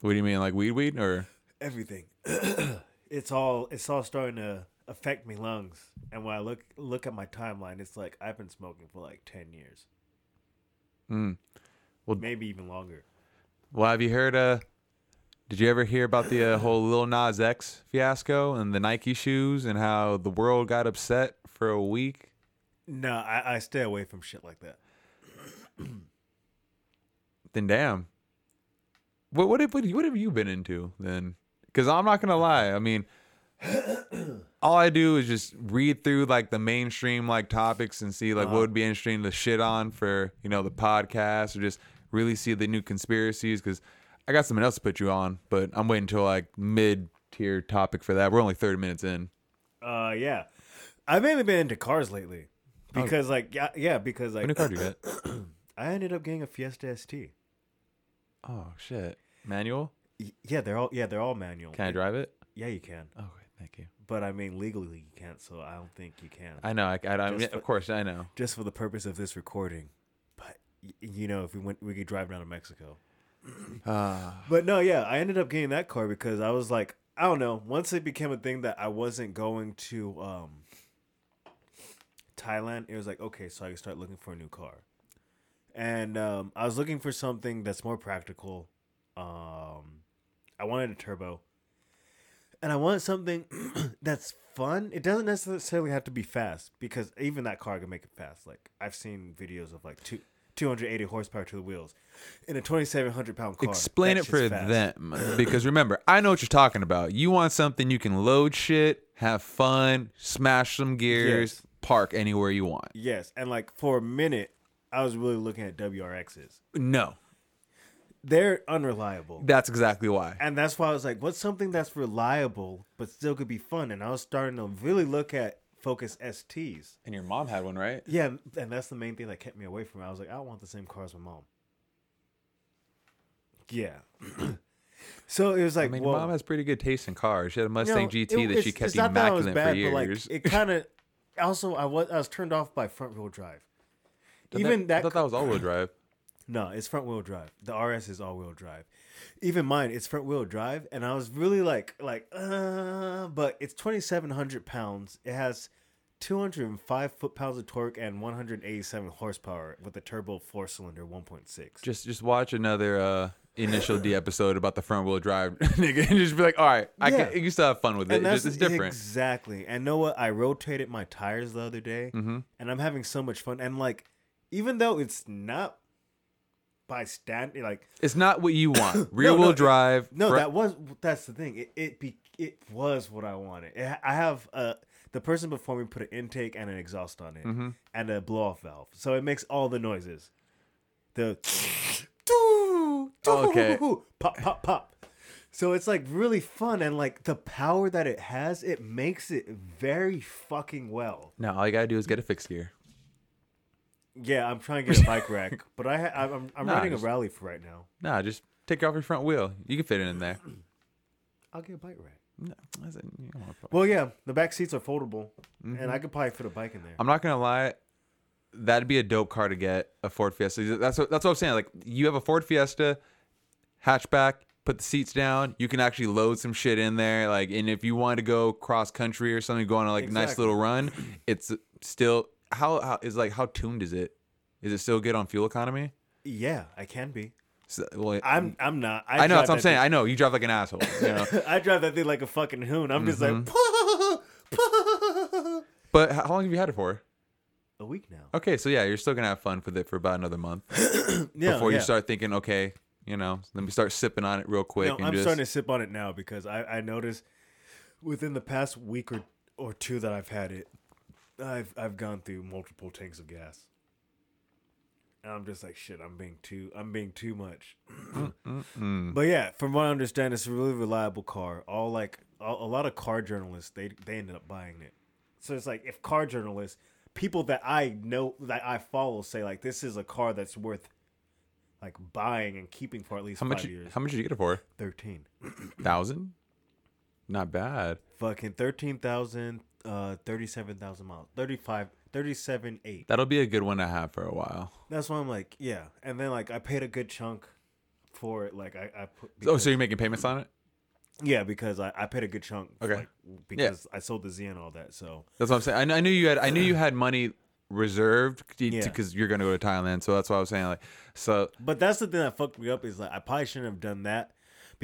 What do you mean, like weed, weed, or Everything. it's all it's all starting to affect me lungs. And when I look look at my timeline, it's like I've been smoking for like ten years, mm. Well- maybe even longer. Well, have you heard? Uh, did you ever hear about the uh, whole Lil Nas X fiasco and the Nike shoes and how the world got upset for a week? No, I, I stay away from shit like that. Then damn. What what have what, what have you been into then? Because I'm not gonna lie. I mean, all I do is just read through like the mainstream like topics and see like what would be interesting to shit on for you know the podcast or just really see the new conspiracies. Because I got something else to put you on, but I'm waiting until like mid tier topic for that. We're only 30 minutes in. Uh, yeah, I've mainly been into cars lately because, like, yeah, yeah, because like What new car did you get? I ended up getting a Fiesta ST. Oh shit, manual. Y- Yeah, they're all yeah, they're all manual. Can I drive it? Yeah, you can, Oh, great, thank you. but I mean legally you can't, so I don't think you can. I know. I, I, I mean, Just of course, I know. Just for the purpose of this recording, but y- you know, if we went, we could drive down to Mexico. But no, yeah, I ended up getting that car because I was like, I don't know. Once it became a thing that I wasn't going to um, Thailand, it was like, okay, so I can start looking for a new car. And um, I was looking for something that's more practical. Um, I wanted a turbo. And I wanted something that's fun. It doesn't necessarily have to be fast because even that car can make it fast. Like I've seen videos of like two, 280 horsepower to the wheels in a 2,700 pound car. explain it for fast. them because remember, I know what you're talking about. You want something you can load shit, have fun, smash some gears, Yes. park anywhere you want. Yes, and like for a minute, I was really looking at WRXs. No, They're unreliable. that's exactly why. And that's why I was like, what's something that's reliable but still could be fun? And I was starting to really look at Focus STs. And your mom had one, right? Yeah, and that's the main thing that kept me away from it. I was like, I don't want the same car as my mom. Yeah. so it was I like, mean, well, mom has pretty good taste in cars. She had a Mustang no, GT it- that she kept it's not that I was immaculate bad, for but, like, years. it kind of. Also, I was I was turned off by front wheel drive. Did Even I that thought that was all-wheel drive. No, it's front wheel drive. The RS is all wheel drive. Even mine, it's front wheel drive, and I was really like, like, uh, but it's twenty seven hundred pounds. It has two hundred and five foot pounds of torque and one hundred eighty seven horsepower with a turbo four cylinder one point six. Just just watch another uh initial D episode about the front wheel drive, nigga, and just be like, all right, I Yeah. can you still have fun with it. It's, just, it's different. exactly. And know what? I rotated my tires the other day, mm-hmm. and I'm having so much fun. And like, even though it's not by stand, like It's not what you want. Rear no, wheel it- drive. No, fr- that was that's the thing. It it be it was what I wanted. It, I have uh the person before me put an intake and an exhaust on it Mm-hmm. and a blow off valve, so it makes all the noises. The Okay. pop pop pop. So it's like really fun and like the power that it has, it makes it very fucking well. No, all you gotta do is get a fixed gear. Yeah, I'm trying to get a bike rack, but I ha- I'm I'm Nah, running just- a rally for right now. Nah, just take off your front wheel. You can fit it in there. I'll get a bike rack. No, I said, you don't wanna put- Well, yeah, the back seats are foldable, Mm-hmm. and I could probably fit a bike in there. I'm not gonna lie. That'd be a dope car to get a Ford Fiesta. That's what that's what I'm saying. Like you have a Ford Fiesta hatchback, put the seats down. You can actually load some shit in there. Like, and if you want to go cross country or something, go on a like nice Exactly. little run. It's still how how is like how tuned is it? Is it still good on fuel economy? Yeah, I can be. So, well, I'm I'm not. I know that's what I'm that saying. I know you drive like an asshole. You know, I drive that thing like a fucking hoon. I'm just Mm-hmm. like but how long have you had it for? a week now. Okay, so yeah, you're still gonna have fun with it for about another month Yeah, before yeah. you start thinking, okay, you know, let me start sipping on it real quick No, I'm just. starting to sip on it now because I I noticed within the past week or or two that I've had it, I've I've gone through multiple tanks of gas. And I'm just like shit. I'm being too. I'm being too much. But yeah, from what I understand, it's a really reliable car. All like a, a lot of car journalists, they they ended up buying it. So it's like if car journalists, people that I know that I follow, say like this is a car that's worth like buying and keeping for at least How five much? years. How much did you get it for? Thirteen. Thousand. Not bad. Fucking 13,000, uh, 37,000 miles. 35, 37, 8. That'll be a good one to have for a while. That's why I'm like, yeah. And then, like, I paid a good chunk for it. Like, I, I put. Oh, because- so you're making payments on it? Yeah, because I, I paid a good chunk. Okay. Like, because I sold the Z and all that. So, That's what I'm saying. I, I knew you had. I knew you had money reserved Yeah. because you're gonna go to Thailand. So that's why I was saying like. So but that's the thing that fucked me up is like, I probably shouldn't have done that.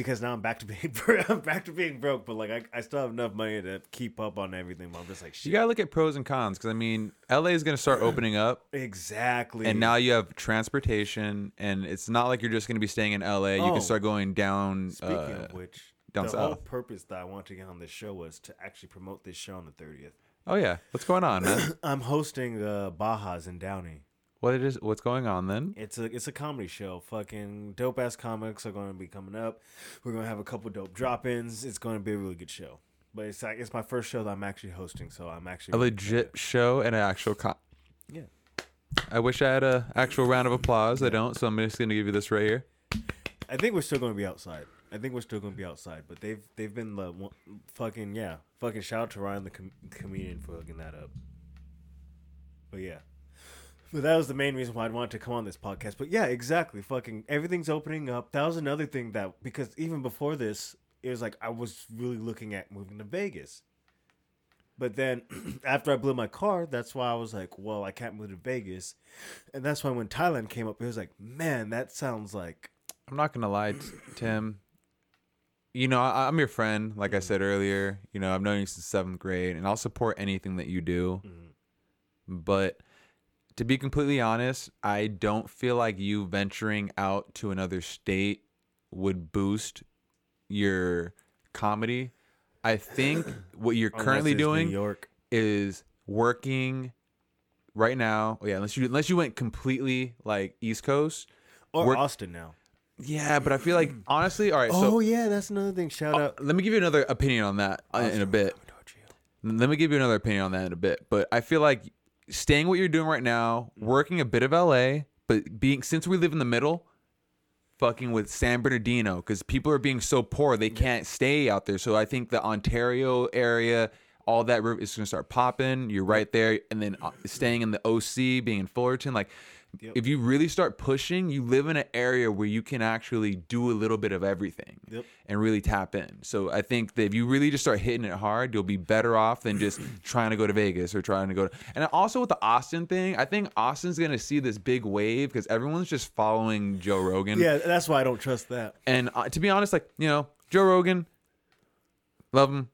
Because now I'm back to being broke. I'm back to being broke, but like I, I still have enough money to keep up on everything. But I'm just like shit. you gotta look at pros and cons because I mean, LA is gonna start opening up. exactly. And now you have transportation, and it's not like you're just to be staying in LA. You Oh. can start going down. Speaking uh, of which, down the whole purpose that I wanted to get on this show was to actually promote this show on the 30th. oh yeah, what's going on, man? I'm hosting the Bajas in Downey. What is? What's going on then? It's a it's a comedy show. Fucking dope ass comics are going to be coming up. We're going to have a couple dope drop ins. It's going to be a really good show. But it's like it's my first show that I'm actually hosting, so I'm actually A legit show and an actual con. Yeah. I wish I had a actual round of applause. I don't, so I'm just going to give you this right here. I think we're still going to be outside. I think we're still going to be outside, but they've they've been the one, fucking yeah, fucking shout out to Ryan the com- comedian for hooking that up. But yeah, but that was the main reason why I'd wanted to come on this podcast. But yeah, exactly, fucking everything's opening up. That was another thing that because even before this, it was like I was really looking at moving to Vegas. But then after I blew my car, that's why I was like, well, I can't move to Vegas. And that's why when Thailand came up, it was like, man, that sounds like I'm not gonna lie, Tim. You know, I, I'm your friend. Like I mm. said earlier, you know, I've known you since seventh grade, and I'll support anything that you do. Mm-hmm. But to be completely honest, I don't feel like you venturing out to another state would boost your comedy. I think what you're currently doing New York. is working right now. Yeah, unless you unless you went completely like East Coast. or work- Austin now. Yeah, but I feel like honestly, all right. So oh yeah, that's another thing. Shout out. let me give you another opinion on that uh, in a bit. Let me give you another opinion on that in a bit. But I feel like staying what you're doing right now, working a bit of LA, but being since we live in the middle, fucking with San Bernardino, because people are being so poor they can't stay out there. So I think the Ontario area, all that is gonna start popping. You're right there, and then uh, staying in the OC, being in Fullerton, like. Yep. If you really start pushing, you live in an area where you can actually do a little bit of everything Yep. and really tap in. So I think that if you really just start hitting it hard, you'll be better off than just trying to go to Vegas or trying to go to. And also with the Austin thing, I think Austin's gonna see this big wave because everyone's just following Joe Rogan. Yeah, that's why I don't trust that. And uh, to be honest, like you know, Joe Rogan, love him,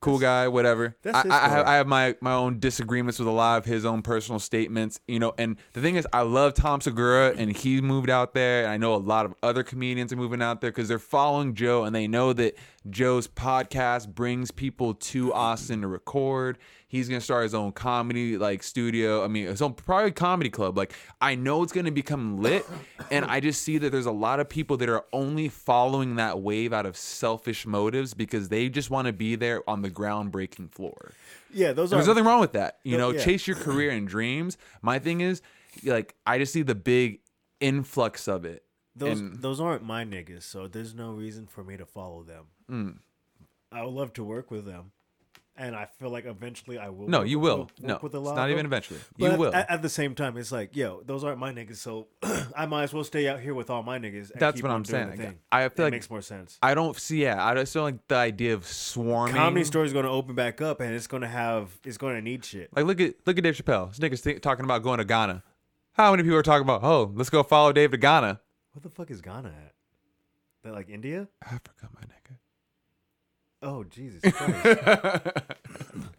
cool guy, whatever. I, I, I have. I have my my own disagreements with a lot of his own personal statements, you know. And the thing is, I love Tom Segura, and he moved out there, and I know a lot of other comedians are moving out there because they're following Joe, and they know that Joe's podcast brings people to Austin to record. He's gonna start his own comedy like studio. I mean, his own probably comedy club. Like I know it's gonna become lit, and I just see that there's a lot of people that are only following that wave out of selfish motives because they just want to be there on the groundbreaking floor. Yeah, those are There's nothing wrong with that. You No, know, yeah. chase your career and dreams. My thing is, like, I just see the big influx of it. Those and- those aren't my niggas, so there's no reason for me to follow them. Mm. I would love to work with them, and I feel like eventually I will. No, work- you will. work No, with a it's lot not of even eventually. You will. At, at the same time, it's like, yo, those aren't my niggas, so I might as well stay out here with all my niggas. And That's what I'm saying. I feel it like makes more sense. I don't see. Yeah, I just don't like the idea of swarming. Comedy store is going to open back up, and it's going to have it's going to need shit. Like, look at look at Dave Chappelle. This nigga's talking about going to Ghana. How many people are talking about? Oh, let's go follow Dave to Ghana. What the fuck is Ghana at? That like India? Africa, my nigga. Oh Jesus Christ!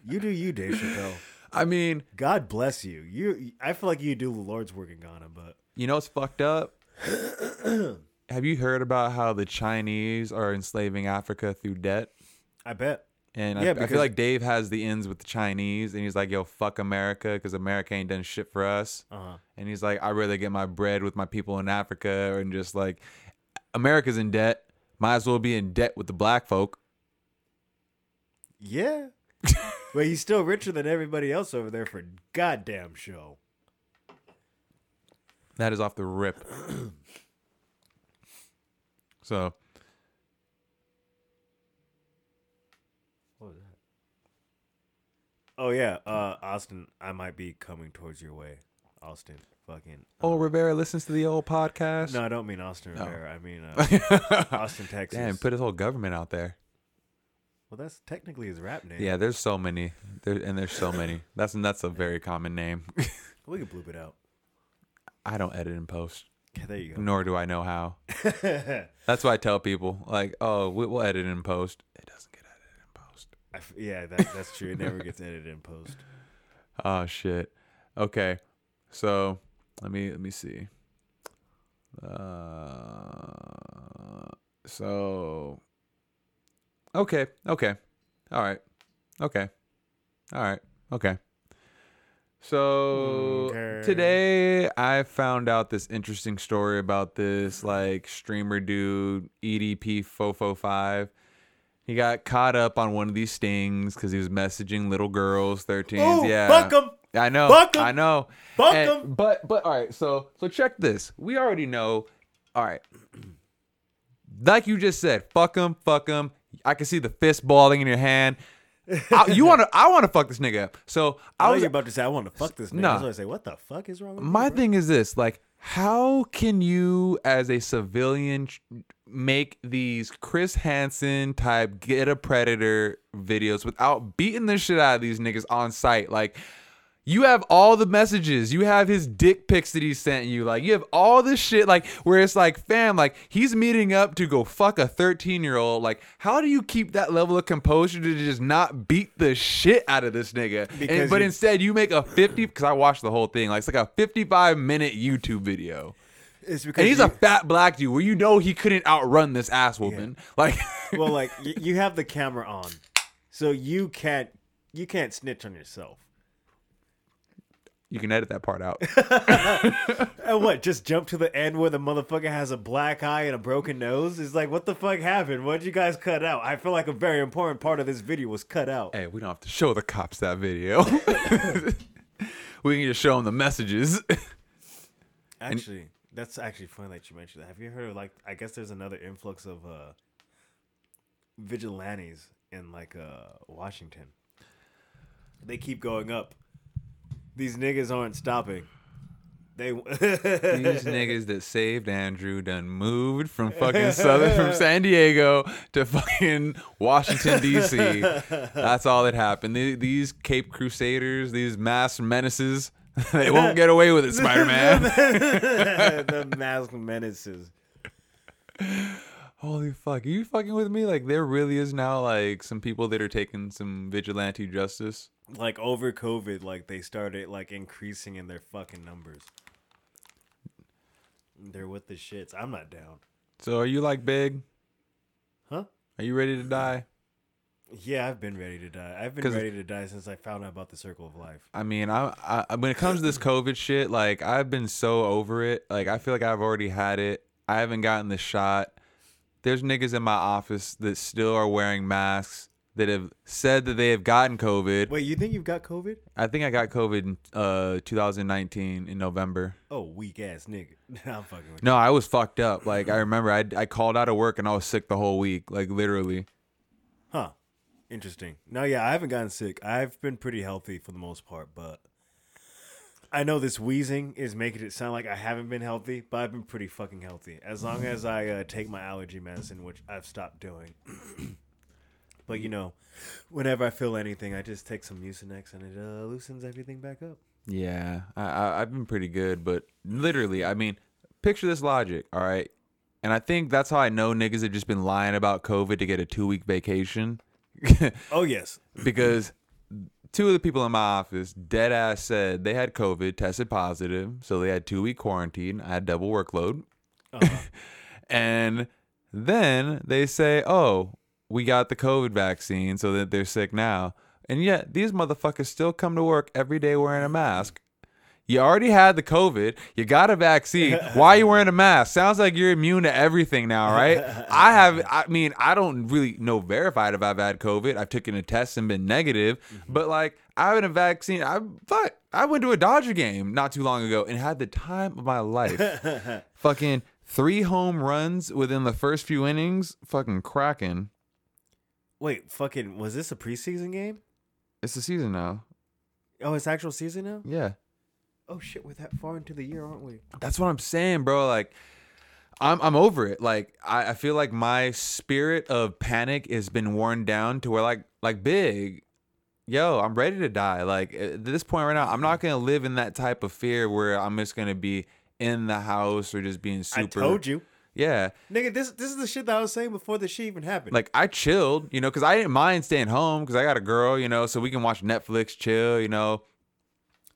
you do you, Dave Chappelle. I mean, God bless you. You, I feel like you do the Lord's work in Ghana, but you know what's fucked up? Have you heard about how the Chinese are enslaving Africa through debt? I bet. And I, Yeah, I because- feel like Dave has the ends with the Chinese, and he's like, "Yo, fuck America, because America ain't done shit for us." Uh huh. And he's like, "I'd rather get my bread with my people in Africa, and just like, America's in debt. Might as well be in debt with the black folk." Yeah. but he's still richer than everybody else over there for goddamn show. That is off the rip. so, Oh yeah, uh, Austin, I might be coming towards your way. Austin, fucking. Oh, Rivera listens to the old podcast. No, I don't mean Austin Rivera. I mean uh, Austin, Texas. Damn, put his whole government out there. well, that's technically his rap name. Yeah, there's so many, there, and there's so many. That's that's a very common name. we can bloop it out. I don't edit and post, Okay, there you go. nor do I know how. That's why I tell people, like, oh, we- we'll edit and post. It doesn't get edited and post. I f- yeah, that, that's true. It never gets edited in post. Oh shit. Okay. So let me let me see. Uh, so okay, okay, all right, okay, all right, okay. So Okay. today I found out this interesting story about this like streamer dude EDP445. He got caught up on one of these stings because he was messaging little girls, 13s. Oh, yeah, fuck 'em. I know. Fuck 'em. I know. Fuck 'em. But but all right. So so check this. We already know. All right. Like you just said, fuck him, fuck him. I can see the fist balling in your hand. I, you want to? I want to fuck this nigga up. So I I was about to say I want to fuck this nigga. Nah. I was going to say, what the fuck is wrong with My you, thing is this: like, how can you, as a civilian, make these Chris Hansen type get a predator videos without beating the shit out of these niggas on site? Like, you have all the messages, you have his dick pics that he sent you, like, you have all this shit, like, where it's like, fam, like, he's meeting up to go fuck a 13 year old. Like, how do you keep that level of composure to just not beat the shit out of this nigga? And- but instead, you make a 50, because I watched the whole thing, like, it's like a 55 minute YouTube video. It's because And he's you, a fat black dude where you know he couldn't outrun this ass whooping. Like, well, like you have the camera on, so you can't you can't snitch on yourself. You can edit that part out. And what? Just jump to the end where the motherfucker has a black eye and a broken nose? It's like, what the fuck happened? What'd you guys cut out? I feel like a very important part of this video was cut out. hey, we don't have to show the cops that video. we can just show them the messages. Actually, that's actually funny that you mentioned that. Have you heard of like? I guess there's another influx of uh vigilantes in like uh Washington. They keep going up. These niggas aren't stopping. They These niggas that saved Andrew done moved from fucking southern from San Diego to fucking Washington D.C. That's all that happened. The- These Cape Crusaders, these masked menaces, they won't get away with it, Spider Man. the masked menaces. Holy fuck, are you fucking with me? Like there really is now like some people that are taking some vigilante justice. Like over COVID, like they started like increasing in their fucking numbers. They're with the shits. I'm not down. So are you like big? Huh? Are you ready to die? Yeah, I've been ready to die. I've been ready to die since I found out about the circle of life. I mean, I, I when it comes to this COVID shit, like I've been so over it. Like I feel like I've already had it. I haven't gotten the shot. There's niggas in my office that still are wearing masks that have said that they have gotten COVID. Wait, you think you've got COVID? I think I got COVID in uh 2019 in November. Oh, weak ass nigga. I'm fucking with No, I was fucked up. Like I remember I I called out of work and I was sick the whole week, like literally. Huh. Interesting. No, yeah, I haven't gotten sick. I've been pretty healthy for the most part, but I know this wheezing is making it sound like I haven't been healthy, but I've been pretty fucking healthy. As long as I uh, take my allergy medicine, which I've stopped doing. but you know, whenever I feel anything, I just take some Mucinex and it uh, loosens everything back up. Yeah, I, I I've been pretty good, but literally, I mean, picture this logic, all right? And I think that's how I know niggas have just been lying about COVID to get a two week vacation, Oh yes. because two of the people in my office dead ass said they had COVID, tested positive, so they had two week quarantine. I had double workload, uh-huh. and then they say, "Oh, we got the COVID vaccine, so that they're sick now." And yet these motherfuckers still come to work every day wearing a mask. You already had the COVID. You got a vaccine. Why are you wearing a mask? Sounds like you're immune to everything now, right? I have. I mean, I don't really know verified if I've had COVID. I've taken a test and been negative, mm-hmm. but like I haven't a vaccine. I fuck. I went to a Dodger game not too long ago and had the time of my life. fucking three home runs within the first few innings. Fucking cracking. Wait, fucking, was this a preseason game? It's the season now. Oh, it's actual season now. Yeah. Oh shit, we're that far into the year, aren't we? That's what I'm saying, bro. Like, I'm I'm over it. Like, I, I feel like my spirit of panic has been worn down to where like like big, yo, I'm ready to die. Like at this point right now, I'm not gonna live in that type of fear where I'm just gonna be in the house or just being super. I told you, Yeah. nigga. This this is the shit that I was saying before the shit even happened. Like I chilled, you know, because I didn't mind staying home because I got a girl, you know, so we can watch Netflix, chill, you know,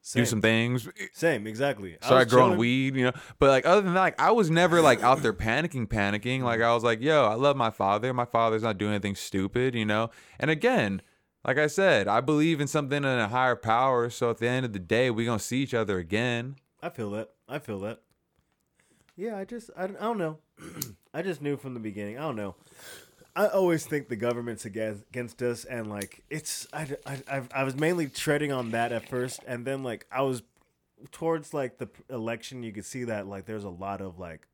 same, do some things. same, exactly. Started growing chilling. weed, you know. But like other than that, like I was never like out there panicking, panicking. Like I was like, yo, I love my father. My father's not doing anything stupid, you know. And again, like I said, I believe in something in a higher power. So at the end of the day, we gonna see each other again. I feel that. I feel that. Yeah, I just I, I don't know. I just knew from the beginning. I don't know. I always think the government's against against us, and like it's I, I I I was mainly treading on that at first, and then like I was towards like the election, you could see that like there's a lot of like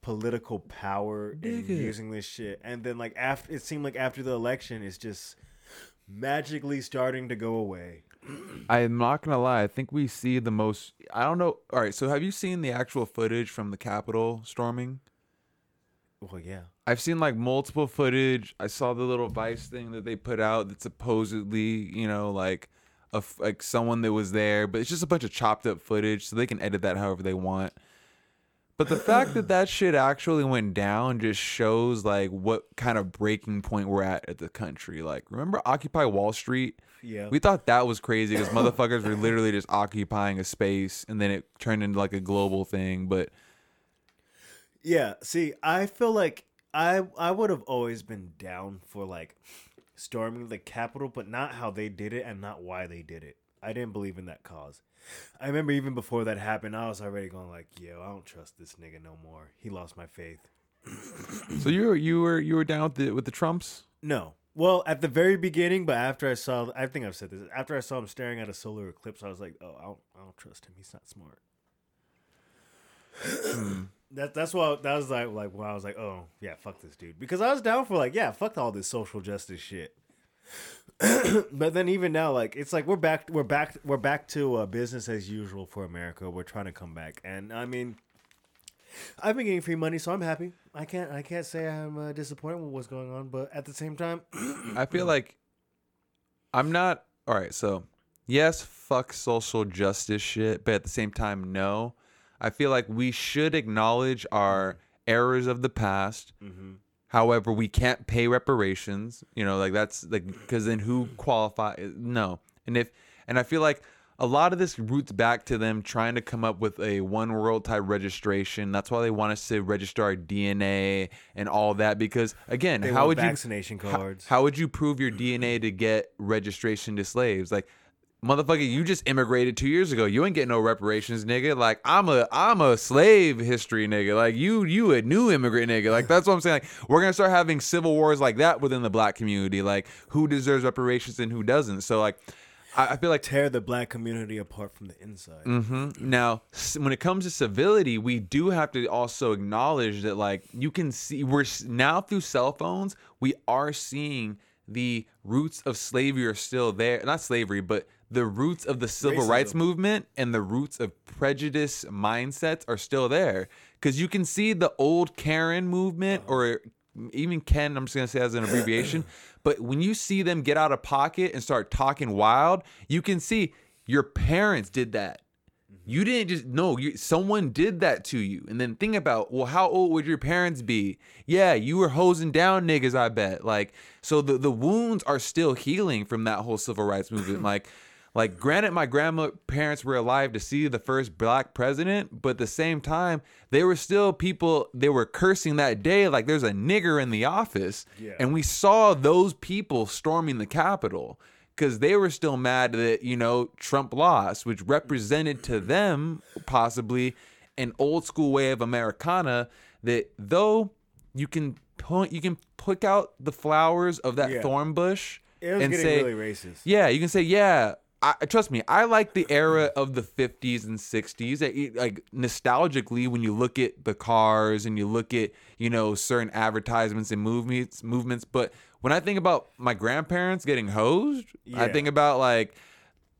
political power in Nigga. using this shit, and then like after it seemed like after the election, it's just magically starting to go away. I'm not gonna lie. I think we see the most. I don't know. All right. So have you seen the actual footage from the Capitol storming? Well, yeah. I've seen like multiple footage. I saw the little Vice thing that they put out that supposedly, you know, like a f- like someone that was there, but it's just a bunch of chopped up footage, so they can edit that however they want. But the fact that that shit actually went down just shows like what kind of breaking point we're at at the country. Like, remember Occupy Wall Street? Yeah. We thought that was crazy because motherfuckers were literally just occupying a space, and then it turned into like a global thing. But Yeah, see, I feel like I I would have always been down for like storming the Capitol, but not how they did it and not why they did it. I didn't believe in that cause. I remember even before that happened, I was already going like, "Yo, I don't trust this nigga no more. He lost my faith." so you were you were you were down with the with the Trumps? No. Well, at the very beginning, but after I saw, I think I've said this. After I saw him staring at a solar eclipse, I was like, "Oh, I don't, I don't trust him. He's not smart." Hmm. That that's why that was like like when I was like, "Oh, yeah, fuck this dude," because I was down for like, yeah, fuck all this social justice shit. but then even now, like it's like we're back, we're back, we're back to uh, business as usual for America. We're trying to come back, and I mean, I've been getting free money, so I'm happy. I can't, I can't say I'm uh, disappointed with what's going on, but at the same time, I feel like I'm not all right. So yes, fuck social justice shit, but at the same time, no. I feel like we should acknowledge our mm-hmm. errors of the past. Mm-hmm. However, we can't pay reparations. You know, like that's like because then who mm-hmm. qualify? No, and if and I feel like a lot of this roots back to them trying to come up with a one world type registration. That's why they want us to register our DNA and all that. Because again, they how want would you vaccination how- cards. How, would you prove your DNA to get registration to slaves? Like, motherfucker, you just immigrated two years ago. You ain't getting no reparations, nigga. Like, I'm a I'm a slave history nigga. Like, you you a new immigrant nigga. Like, that's what I'm saying. Like, we're gonna start having civil wars like that within the black community. Like, who deserves reparations and who doesn't. So like. I I feel like Tear the black community apart from the inside. hmm Now, when it comes to civility, we do have to also acknowledge that, like, you can see we're now through cell phones, we are seeing the roots of slavery are still there. Not slavery, but the roots of the civil rights movement and the roots of prejudice mindsets are still there. Because you can see the old Karen movement uh-huh. or even Ken, I'm just gonna say as an abbreviation. but when you see them get out of pocket and start talking wild, you can see your parents did that. Mm-hmm. You didn't just no, you someone did that to you. And then think about, well, how old would your parents be? Yeah, you were hosing down niggas, I bet. Like, so the, the wounds are still healing from that whole civil rights movement. like like granted my grandparents were alive to see the first black president, but at the same time, they were still people they were cursing that day like there's a nigger in the office. Yeah. And we saw those people storming the Capitol because they were still mad that you know Trump lost, which represented to them possibly an old school way of Americana that though you can point you can pick out the flowers of that Yeah. thorn bush It was and getting say really racist. yeah you can say yeah I, trust me i like the era of the 50s and 60s like nostalgically when you look at the cars and you look at you know certain advertisements and movements movements but when i think about my grandparents getting hosed i think about like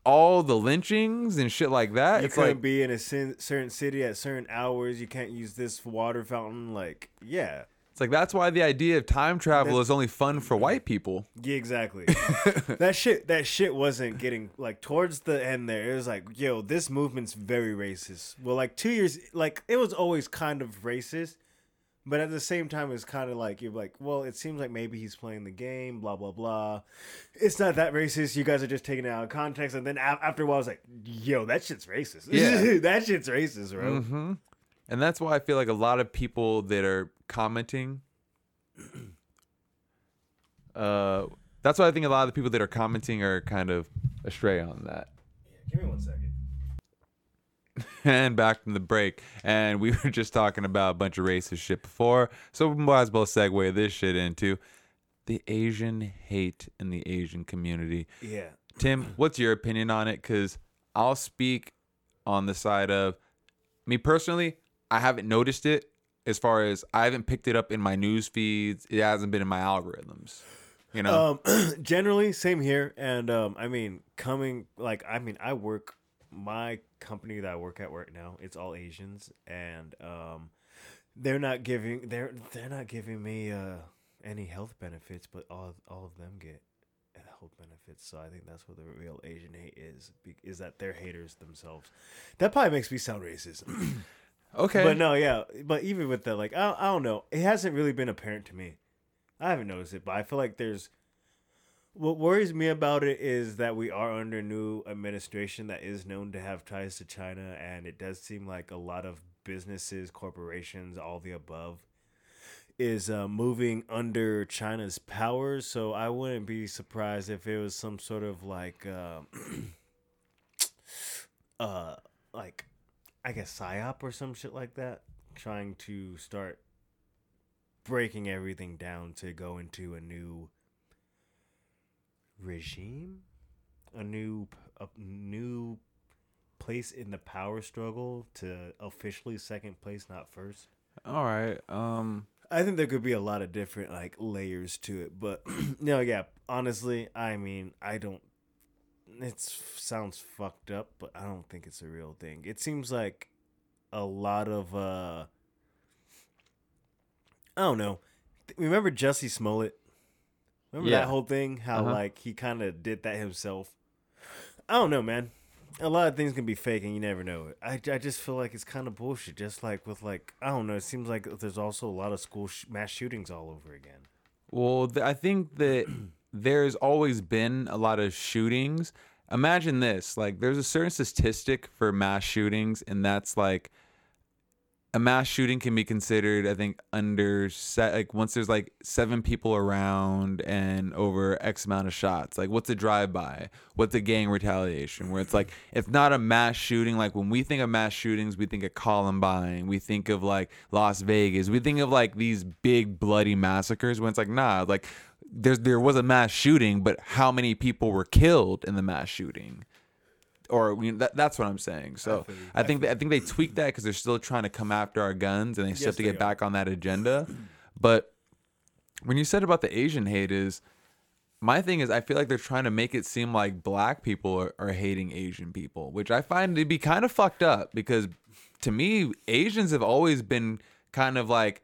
all the lynchings and shit like that. You it's couldn't like be in a certain city at certain hours. You can't use this water fountain. Like, yeah, it's like that's why the idea of time travel is only fun for white people. yeah, exactly. that shit, that shit wasn't getting like towards the end. There, it was like, yo, this movement's very racist. Well, like two years, like it was always kind of racist, but at the same time, it's kind of like you're like, well, it seems like maybe he's playing the game. Blah blah blah. It's not that racist. You guys are just taking it out of context. And then after a while, I was like, yo, that shit's racist. Yeah. that shit's racist, bro. hmm And that's why I feel like a lot of people that are commenting, uh, that's why I think a lot of the people that are commenting are kind of astray on that. Yeah, Give me one second. and back from the break, and we were just talking about a bunch of racist shit before, so we might as well segue this shit into the Asian hate in the Asian community. Yeah. Tim, what's your opinion on it? Because I'll speak on the side of me personally. I haven't noticed it as far as I haven't picked it up in my news feeds. It hasn't been in my algorithms. You know, Um, generally, same here. And um, I mean, coming like I mean, I work my company that I work at right now. It's all Asians, and um, they're not giving they're they're not giving me uh any health benefits, but all all of them get health benefits. So I think that's what the real Asian hate is. Is that they're haters themselves. That probably makes me sound racist. okay, But no, yeah. But even with that, like, I, I don't know. It hasn't really been apparent to me. I haven't noticed it, but I feel like there's. What worries me about it is that we are under new administration that is known to have ties to China, and it does seem like a lot of businesses, corporations, all the above, is uh, moving under China's powers. So I wouldn't be surprised if it was some sort of like, um uh, like I guess psyop or some shit like that, trying to start breaking everything down to go into a new regime, a new a new place in the power struggle to officially second place, not first. all right. Um, I think there could be a lot of different like layers to it, but no, yeah. Honestly, I mean, I don't. It sounds fucked up, but I don't think it's a real thing. It seems like a lot of uh I don't know. Remember Jesse Smollett? Remember Yeah. that whole thing? How Uh-huh. like he kind of did that himself. I don't know, man. A lot of things can be fake, and you never know it. I, I just feel like it's kind of bullshit. Just like with like I don't know. It seems like there's also a lot of school sh- mass shootings all over again. Well, th- I think that there's always been a lot of shootings. Imagine this: like, there's a certain statistic for mass shootings, and that's like a mass shooting can be considered, I think, under set like once there's like seven people around and over X amount of shots. Like, what's a drive-by? What's a gang retaliation? Where it's like it's not a mass shooting. Like when we think of mass shootings, we think of Columbine, we think of like Las Vegas, we think of like these big bloody massacres. When it's like nah, like there's there was a mass shooting, but how many people were killed in the mass shooting? or you know, that, that's what I'm saying. So you. I, think that, I think they tweaked that because they're still trying to come after our guns and they still Yes, have to get are. back on that agenda. But when you said about the Asian hate is my thing is I feel like they're trying to make it seem like black people are, are hating Asian people, which I find to be kind of fucked up because to me Asians have always been kind of like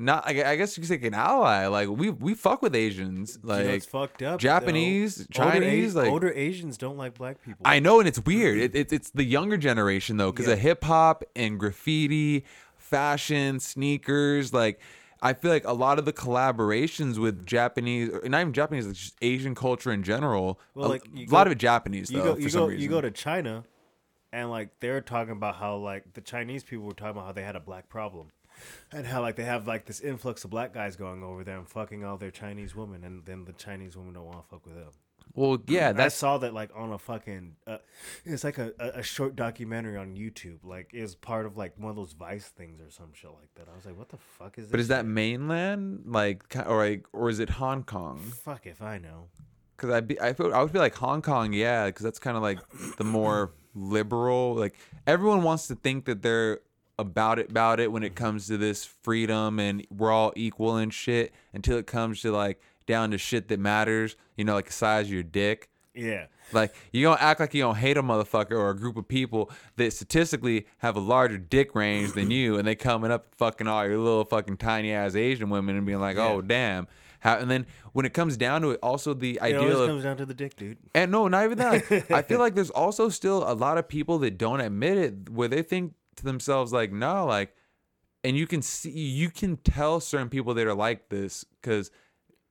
not I I guess you could say an ally. Like we we fuck with Asians. you know, Like it's fucked up. Japanese, though. Older Chinese, A- like- older Asians don't like black people. I know, and it's weird. Mm-hmm. It, it, it's the younger generation though, because Yeah. of hip hop and graffiti, fashion, sneakers. Like, I feel like a lot of the collaborations with Japanese, or not even Japanese, like just Asian culture in general. Well, like, a you lot of it Japanese you though. go for you some go reason. you go to China, and like they're talking about how like the Chinese people were talking about how they had a black problem, and how like they have like this influx of black guys going over there and fucking all their Chinese women, and then the Chinese women don't want to fuck with them. well, yeah, I saw that like on a fucking uh, it's like a, a, short documentary on YouTube. Like is part of like one of those Vice things or some shit like that. I was like, what the fuck is this? but is that mainland, like, or like, or is it Hong Kong? fuck if I know? Because I'd be, I feel I would be like Hong Kong, yeah, because that's kind of like the more liberal. Like everyone wants to think that they're about it, about it when it comes to this freedom and we're all equal and shit. Until it comes to like down to shit that matters, you know, like the size of your dick. Yeah. Like you don't act like you don't hate a motherfucker or a group of people that statistically have a larger dick range than you, and they coming up fucking all your little fucking tiny ass Asian women and being like, oh damn. How, and then when it comes down to it, also the It idea of comes down to the dick, dude. and no, not even that. I feel like there's also still a lot of people that don't admit it, where they think to themselves like, no, like, and you can see, you can tell certain people that are like this because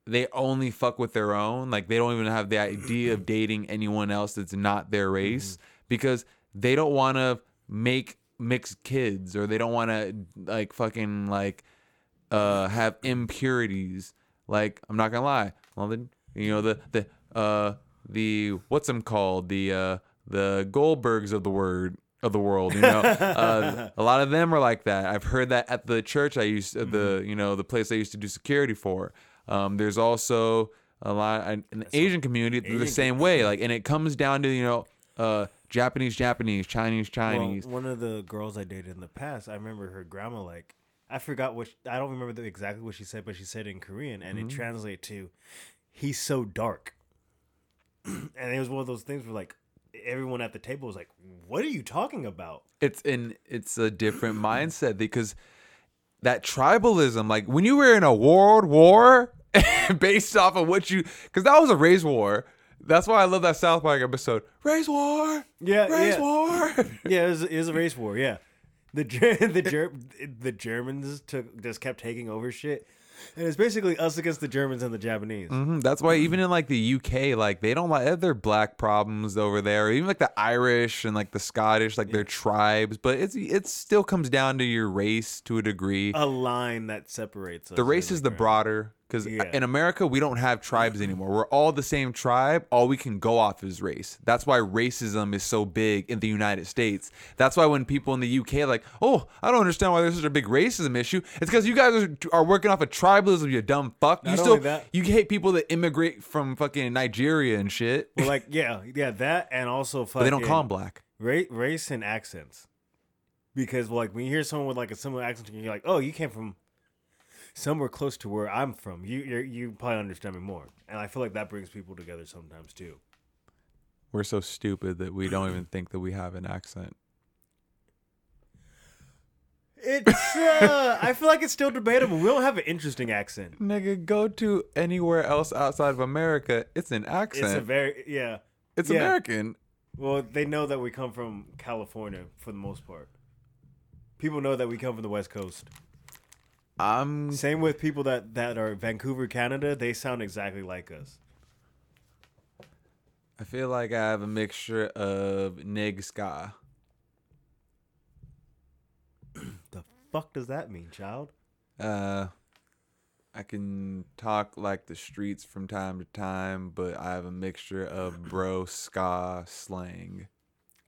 they only fuck with their own. Like they don't even have the idea of dating anyone else that's not their race because they don't want to make mixed kids or they don't want to like fucking like uh have impurities. Like I'm not gonna lie, well then you know the the uh the what's them called the uh the Goldbergs of the word of the world. You know, uh, a lot of them are like that. I've heard that at the church I used uh, the you know the place I used to do security for. Um, there's also a lot in the Asian community they're the Asian same way. Like, and it comes down to you know uh Japanese Japanese Chinese Chinese. Well, one of the girls I dated in the past, I remember her grandma like I forgot what I don't remember the, exactly what she said, but she said it in Korean, and it translated to "He's so dark," and it was one of those things where like everyone at the table was like, "What are you talking about?" it's in it's a different mindset because that tribalism like when you were in a world war based off of what you because that was a race war that's why i love that south park episode race war Yeah, race yeah. war Yeah, it was, it was a race war. Yeah, the the Ger- the Germans took just kept taking over shit, and it's basically us against the Germans and the Japanese. Mhm, that's why even in like the uk like they don't like their black problems over there even like the irish and like the scottish like their tribes. But it's it still comes down to your race to a degree. A line that separates us. the race is the broader because Yeah. in America we don't have tribes anymore. We're all the same tribe. All we can go off is race. That's why racism is so big in the United States. That's why when people in the UK are like, "Oh, I don't understand why there's such a big racism issue," it's because you guys are, are working off of tribalism. You dumb fuck. You Not still only that- you hate people that immigrate from fucking Nigeria and shit. Well, like yeah, yeah, that and also but they don't call them black. ra- race and accents. Because like when you hear someone with like a similar accent, you're like, oh, you came from somewhere close to where I'm from. You you're, you probably understand me more, and I feel like that brings people together sometimes too. We're so stupid that we don't even think that we have an accent. It's uh, I feel like it's still debatable. We don't have an interesting accent. Nigga, go to anywhere else outside of America. It's an It's accent. a very yeah. It's yeah. American. Well, they know that we come from California for the most part. People know that we come from the West Coast. I'm Same with people that that are Vancouver, Canada. They sound exactly like us. I feel like I have a mixture of nig ska. The fuck does that mean, child? Uh, I can talk like the streets from time to time, but I have a mixture of bro ska slang.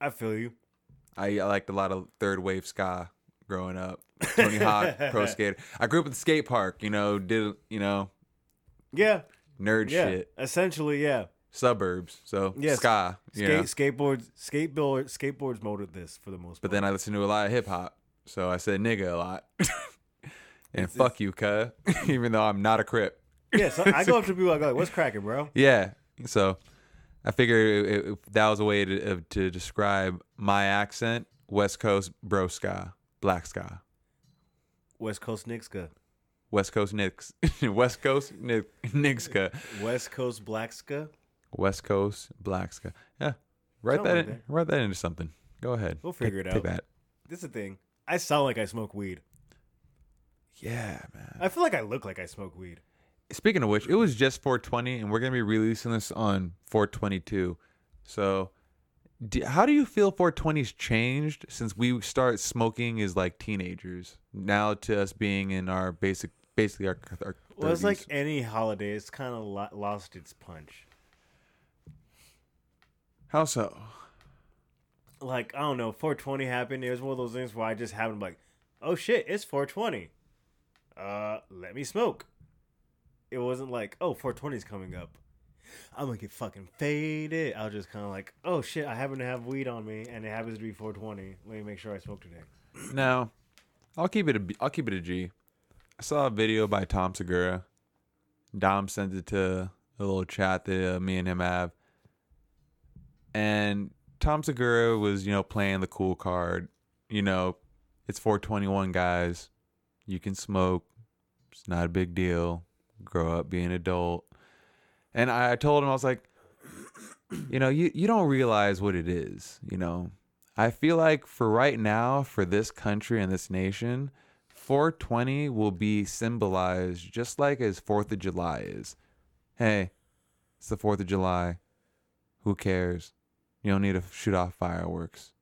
I feel you. I, I liked a lot of third wave ska growing up. Tony Hawk, pro skater. I grew up at the skate park. You know, did you know Yeah, nerd yeah. shit. Essentially, yeah. Suburbs, so Yes. ska. You Skate, know? skateboards, skateboard, skateboards molded this for the most But part. then I listened to a lot of hip hop, so I said nigga a lot. and fuck you, cuh. Even though I'm not a crip. yeah, so I go up to people like, like, "What's cracking, bro?" Yeah. So I figured i- if that was a way to to describe my accent, West Coast bro ska, black ska, West Coast Nixka, West Coast Knicks, West Coast Nixka, West Coast Blackska. West Coast Blackska. Yeah. Write Something that like in, that. write that into something. Go ahead. We'll figure Take- it Take out. that. This is the thing. I sound like I smoke weed. Yeah, man. I feel like I look like I smoke weed. Speaking of which, it was just 420, and we're gonna be releasing this on 422. So, do, how do you feel 420's changed since we start smoking as like teenagers? Now to us being in our basic, basically our, our Well, it's like any holiday. It's kind of lo- lost its punch. how so? Like I don't know, 420 happened. It was one of those things where I just happened like, oh shit, it's 420. Uh, let me smoke. It wasn't like, oh, 420 is coming up. I'm gonna get fucking faded. I was just kind of like, oh shit, I happen to have weed on me, and it happens to be 420. Let me make sure I smoke today. No, I'll keep it a I'll keep it a G. I saw a video by Tom Segura. Dom sent it to a little chat that uh, me and him have. and Tom Segura was, you know, playing the cool card. You know, it's 421 guys. You can smoke. It's not a big deal. Grow up, be an adult. And I told him, I was like, you know, you, you don't realize what it is, you know. I feel like for right now, for this country and this nation, 420 will be symbolized just like as 4th of July is. Hey, it's the 4th of July. Who cares? You don't need to shoot off fireworks.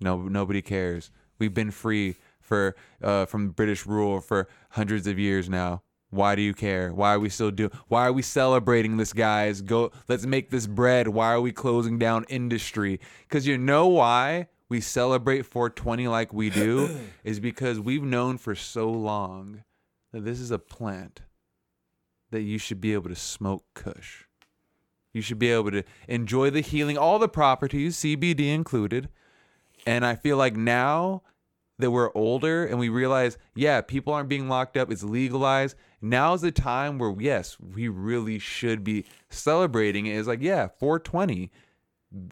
No, nobody cares. We've been free for uh, from British rule for hundreds of years now. Why do you care? Why are we still do? Why are we celebrating this, guys? Go, let's make this bread. Why are we closing down industry? Because you know why we celebrate 420 like we do is because we've known for so long that this is a plant that you should be able to smoke Kush. You should be able to enjoy the healing, all the properties, CBD included. And I feel like now that we're older and we realize, yeah, people aren't being locked up, it's legalized. Now's the time where, yes, we really should be celebrating it. It's like, yeah, 420.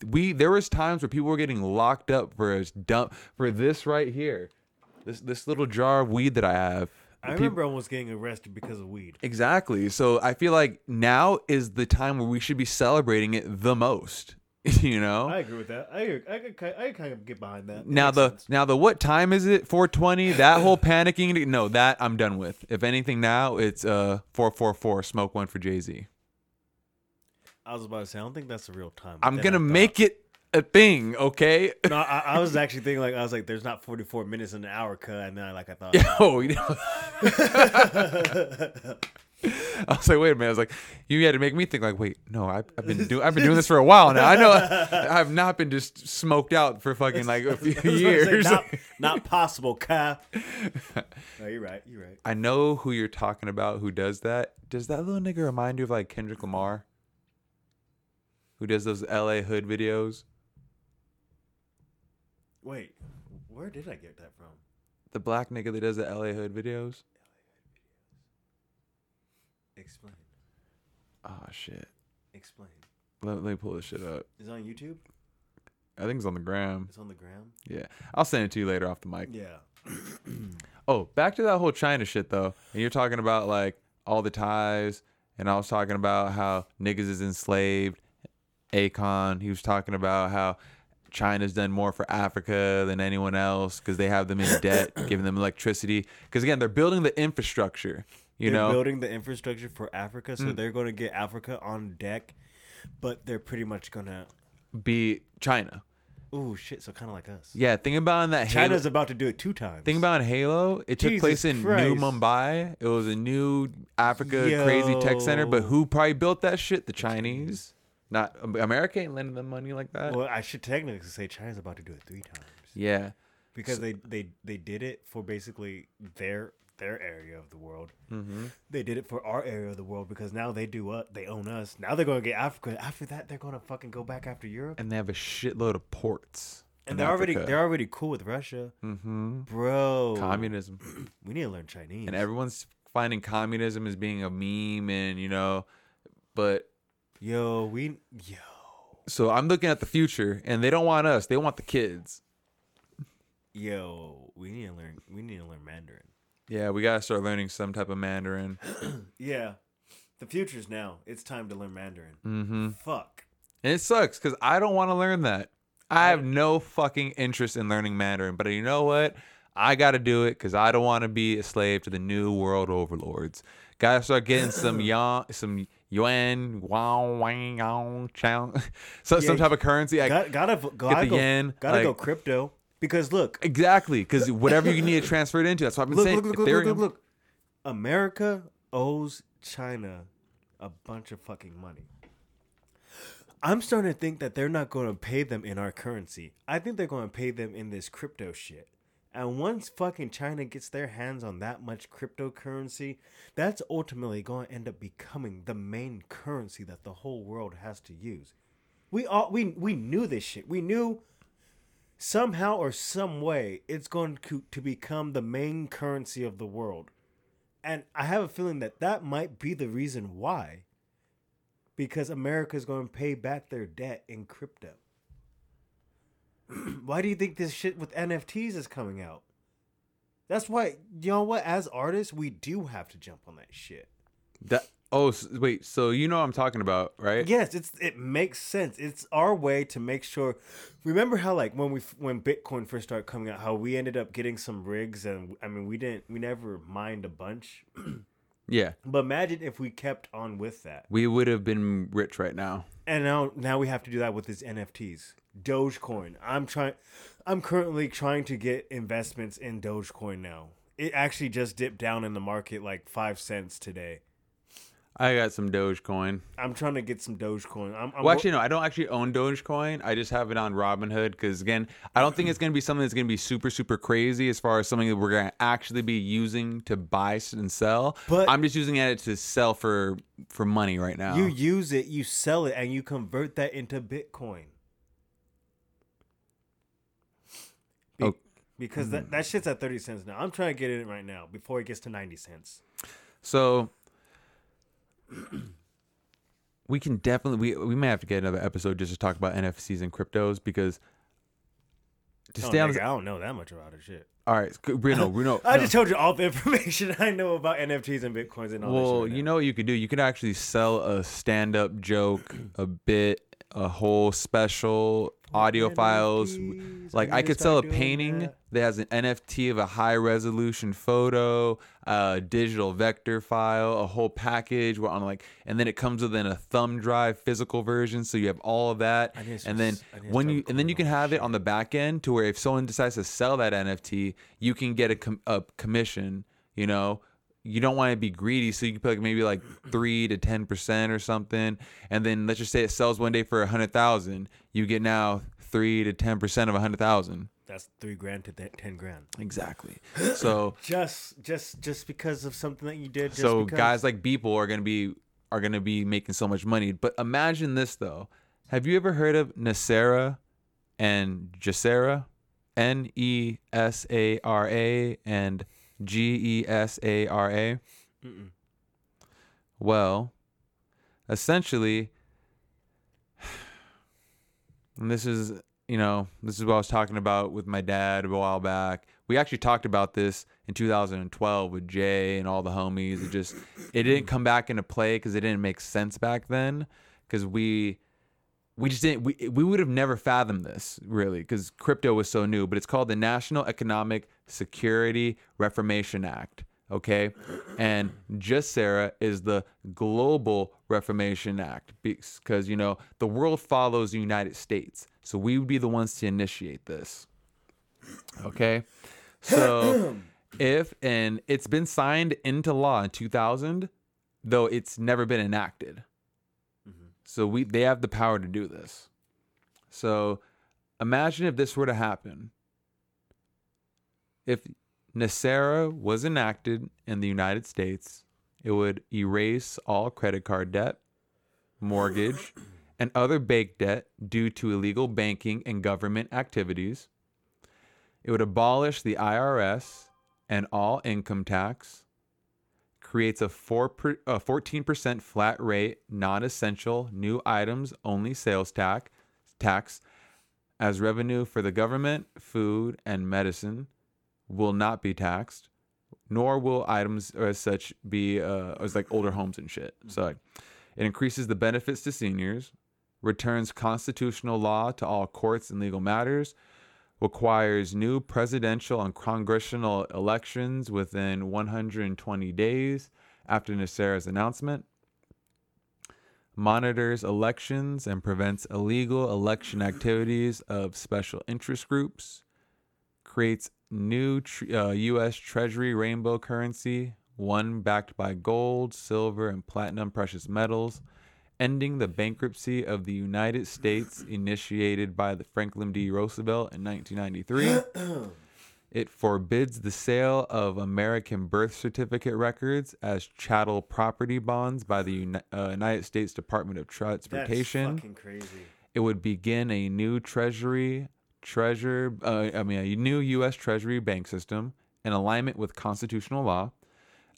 We there was times where people were getting locked up for a dump for this right here, this this little jar of weed that I have. I Peop- remember almost getting arrested because of weed. Exactly. So I feel like now is the time where we should be celebrating it the most. You know. I agree with that. I. I could, I kind of get behind that. now the sense. now the what time is it? 420. That whole panicking. No, that I'm done with. If anything, now it's uh 444. Smoke one for Jay Z. I was about to say I don't think that's the real time. I'm gonna make it a thing. Okay. No, I, I was actually thinking like I was like, there's not 44 minutes in an hour cut, and then I like I thought. Yo, you know. I was like, wait a minute. I was like, you had to make me think. Like, wait, no, I, I've been doing, I've been doing this for a while now. I know, I've not been just smoked out for fucking like a few I was say, years. not, not possible, Cap. No, you're right. You're right. I know who you're talking about. Who does that? Does that little nigga remind you of like Kendrick Lamar? Who does those L.A. hood videos? Wait, where did I get that from? The black nigga that does the L.A. hood videos. Explain. Oh shit. Explain. Let, let me pull this shit up. Is it on YouTube? I think it's on the gram. It's on the gram. Yeah, I'll send it to you later off the mic. Yeah. Oh, back to that whole China shit though. And you're talking about like all the ties, and I was talking about how niggas is enslaved. Akon, he was talking about how China's done more for Africa than anyone else because they have them in debt, giving them electricity. Because again, they're building the infrastructure. You they're know, Mm. building the infrastructure for Africa, so they're going to get Africa on deck, but they're pretty much gonna. be China. Oh shit! So kind of like us. Yeah, think about in that Halo. China's about to do it two times. Think about Halo. It took Jesus place in New Mombasa. It was a new Africa crazy tech center. But who probably built that shit? The Chinese. Not America ain't lending them money like that. Well, I should technically say China's about to do it three times yeah. because they they they did it for basically their their area of the world. Mm-hmm. They did it for our area of the world because now they do what they own us. Now they're going to get Africa. After that, they're going to fucking go back after Europe. And they have a shitload of ports. And they're already they're already cool with Russia, mm-hmm. bro. communism, We need to learn Chinese. and everyone's finding communism as being a meme, and you know, but Yo, we yo. so I'm looking at the future, and they don't want us; they want the kids. Yo, we need to learn. We need to learn Mandarin. Yeah, we gotta start learning some type of Mandarin. Yeah, the future's now. It's time to learn Mandarin. Mm-hmm. Fuck. And it sucks because I don't want to learn that. I have no fucking interest in learning Mandarin, but you know what? I got to do it because I don't want to be a slave to the new world overlords. Got to start getting some yuan, some yuan, wow, wang, yow, chow, so, some type of currency. I, Got, gotta gotta the go. yen, gotta go crypto because look, exactly, because whatever you need to transfer it into, that's what I've been look, saying. look, look, look, look, look, look. America owes China a bunch of fucking money. I'm starting to think that they're not going to pay them in our currency. I think they're going to pay them in this crypto shit. And once fucking China gets their hands on that much cryptocurrency, that's ultimately going to end up becoming the main currency that the whole world has to use. We all we we knew this shit. We knew somehow or some way it's going to, to become the main currency of the world. And I have a feeling that that might be the reason why. Because America is going to pay back their debt in crypto. why do you think this shit with NFTs is coming out? That's why you know what? As artists, we do have to jump on that shit. That oh s- wait, so you know what I'm talking about, right? Yes, it's it makes sense. It's our way to make sure. Remember how like when we when Bitcoin first started coming out, how we ended up getting some rigs, and I mean we didn't we never mined a bunch. Yeah. But imagine if we kept on with that, We would have been rich right now. and now now we have to do that with these NFTs. Dogecoin. I'm trying. I'm currently trying to get investments in Dogecoin now. It actually just dipped down in the market like five cents today. I got some Dogecoin. I'm trying to get some Dogecoin. I'm, I'm Well, actually, no, I don't actually own Dogecoin. I just have it on Robinhood because, again, I don't think it's going to be something that's going to be super, super crazy as far as something that we're going to actually be using to buy and sell. But- I'm just using it to sell for for money right now. You use it, you sell it, and you convert that into Bitcoin. Be- Oh. Because that, that shit's at 30 cents now. I'm trying to get it right now before it gets to 90 cents. So we can definitely we we may have to get another episode just to talk about NFTs and cryptos because to Oh, stay on. this- I don't know that much about it. Shit. all right, Bruno, Bruno. I no. just told you all the information I know about NFTs and Bitcoins and all that Well, shit. right you now. know what you could do? You could actually sell a stand-up joke, a bit, a whole special audio files. Like I could sell a painting that. that has an NFT of a high-resolution photo, a digital vector file, a whole package where on like, and then it comes within a thumb drive physical version, so you have all of that. I need to And then s- I need to when you and then you can have it on the back end to where if someone decides to sell that NFT, you can get a, com- a commission. You know, you don't want to be greedy, so you can put like maybe like three to ten percent or something. And then let's just say it sells one day for a hundred thousand, you get now three to ten percent of a hundred thousand. That's three grand to th- ten grand. Exactly. So Just, just, just because of something that you did. Just so because. guys like Beeple are gonna be are gonna be making so much money. But imagine this though. Have you ever heard of NESARA and GESARA? N E S A R A and G E S A R A? Well, essentially, and this is, you know, this is what I was talking about with my dad a while back. We actually talked about this in 2012 with Jay and all the homies. It just, it didn't come back into play because it didn't make sense back then. Because we, we just didn't, we, we would have never fathomed this really because crypto was so new. But it's called the National Economic Security Reformation Act. Okay. And GESARA is the Global Reformation Act because, you know, the world follows the United States. So we would be the ones to initiate this. Okay. So if, and it's been signed into law in 2000, though it's never been enacted. So we, they have the power to do this. So imagine if this were to happen. If NESARA was enacted in the United States, it would erase all credit card debt, mortgage, and other bank debt due to illegal banking and government activities. It would abolish the IRS and all income tax, creates a, four per, a 14% flat rate non essential new items only sales tax, tax as revenue for the government, food, and medicine will not be taxed, nor will items as such be uh, as like older homes and shit. So like, it increases the benefits to seniors, returns constitutional law to all courts and legal matters, requires new presidential and congressional elections within 120 days after NESARA's announcement, monitors elections and prevents illegal election activities of special interest groups, creates new tr- uh, U.S. Treasury rainbow currency, one backed by gold, silver, and platinum precious metals, ending the bankruptcy of the United States initiated by the Franklin D. Roosevelt in 1993. It forbids the sale of American birth certificate records as chattel property bonds by the Uni- uh, United States Department of That's Transportation fucking crazy. it would begin a new treasury treasure uh, i mean a new us treasury bank system in alignment with constitutional law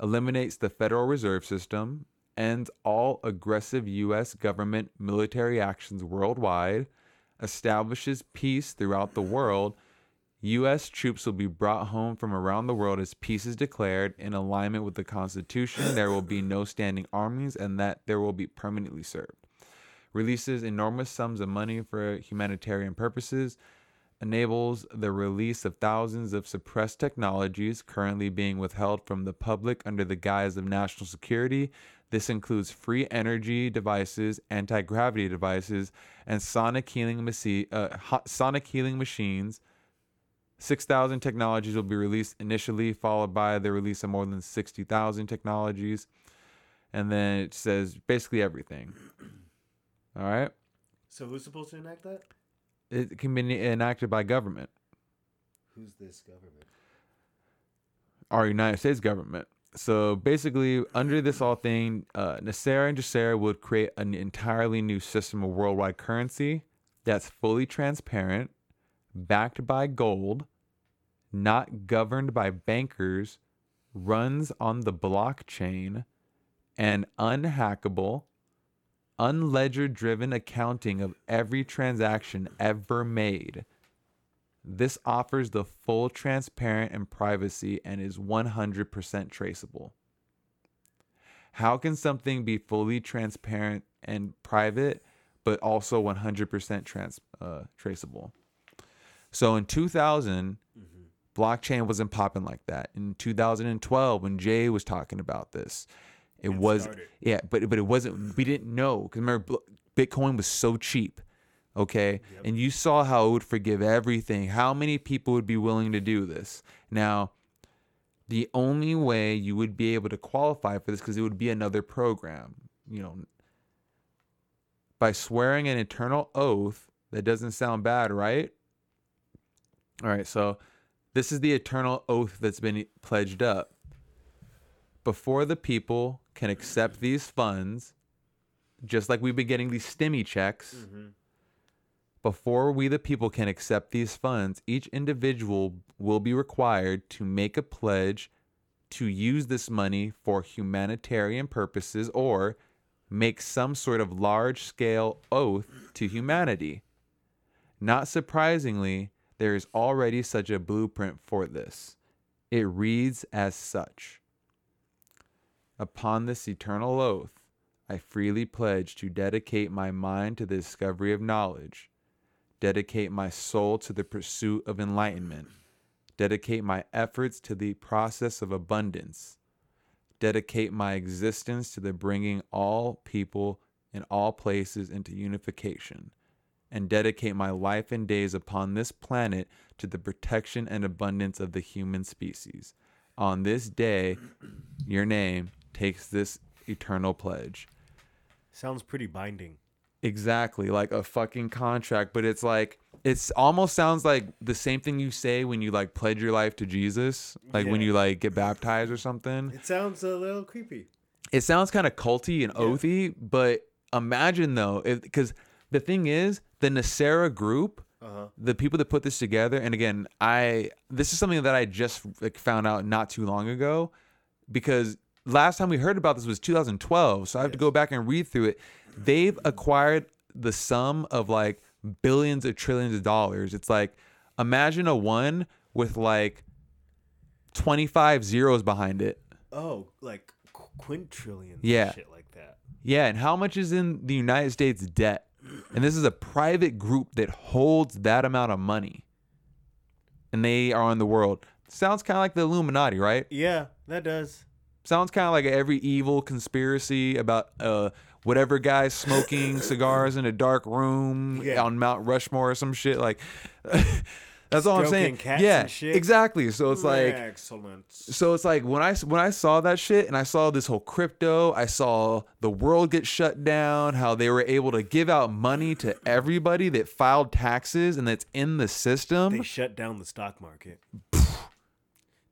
eliminates the federal reserve system ends all aggressive us government military actions worldwide establishes peace throughout the world. U.S. troops will be brought home from around the world as peace is declared in alignment with the Constitution. There will be no standing armies and that there will be permanently served. Releases enormous sums of money for humanitarian purposes. Enables the release of thousands of suppressed technologies currently being withheld from the public under the guise of national security. This includes free energy devices, anti gravity devices, and sonic healing, machi- uh, ho- sonic healing machines 6,000 technologies will be released initially, followed by the release of more than 60,000 technologies. And then it says basically everything. All right. So who's supposed to enact that? It can be enacted by government, Who's this government? our United States government. So basically, under this all thing, uh, and GESARA would create an entirely new system of worldwide currency that's fully transparent, backed by gold, not governed by bankers, runs on the blockchain, and unhackable, unledger driven accounting of every transaction ever made. This offers the full transparent and privacy and is 100% traceable. How can something be fully transparent and private, but also 100% trans, uh, traceable? So in 2000, blockchain wasn't popping like that. In 2012, when Jay was talking about this, it It was started. yeah, but but it wasn't. We didn't know because remember, Bitcoin was so cheap. Okay, and you saw how it would forgive everything. How many people would be willing to do this? Now, the only way you would be able to qualify for this because it would be another program. You know, by swearing an eternal oath. That doesn't sound bad, right? All right, so this is the eternal oath that's been pledged up. Before the people can accept these funds, just like we've been getting these stimmy checks, mm-hmm. Before we the people can accept these funds, each individual will be required to make a pledge to use this money for humanitarian purposes or make some sort of large scale oath to humanity. Not surprisingly, there is already such a blueprint for this. It reads as such Upon this eternal oath, I freely pledge to dedicate my mind to the discovery of knowledge, dedicate my soul to the pursuit of enlightenment, dedicate my efforts to the process of abundance, dedicate my existence to the bringing all people in all places into unification, and dedicate my life and days upon this planet to the protection and abundance of the human species. On this day, your name takes this eternal pledge. Sounds pretty binding. Exactly, like a fucking contract, but it's like it's almost sounds like the same thing you say when you like pledge your life to Jesus, like when you like get baptized or something. It sounds a little creepy. It sounds kind of culty and oathy, but imagine though, because the thing is, the NESARA group, Uh-huh. the people that put this together, and again, I this is something that I just like found out not too long ago, because last time we heard about this was 2012, so I have to go back and read through it. They've acquired the sum of like billions of trillions of dollars. It's like imagine a one with like 25 zeros behind it. Oh, like qu- quintillions. Yeah. Shit like that. Yeah, and how much is in the United States debt? And this is a private group that holds that amount of money. And they are in the world. Sounds kind of like the Illuminati, right? Yeah, that does. Sounds kind of like every evil conspiracy about uh whatever guy smoking cigars in a dark room Yeah. on Mount Rushmore or some shit like That's all I'm saying. Yeah, exactly. So it's like excellent. so it's like when I when I saw that shit and I saw this whole crypto, I saw the world get shut down, how they were able to give out money to everybody that filed taxes and that's in the system. They shut down the stock market.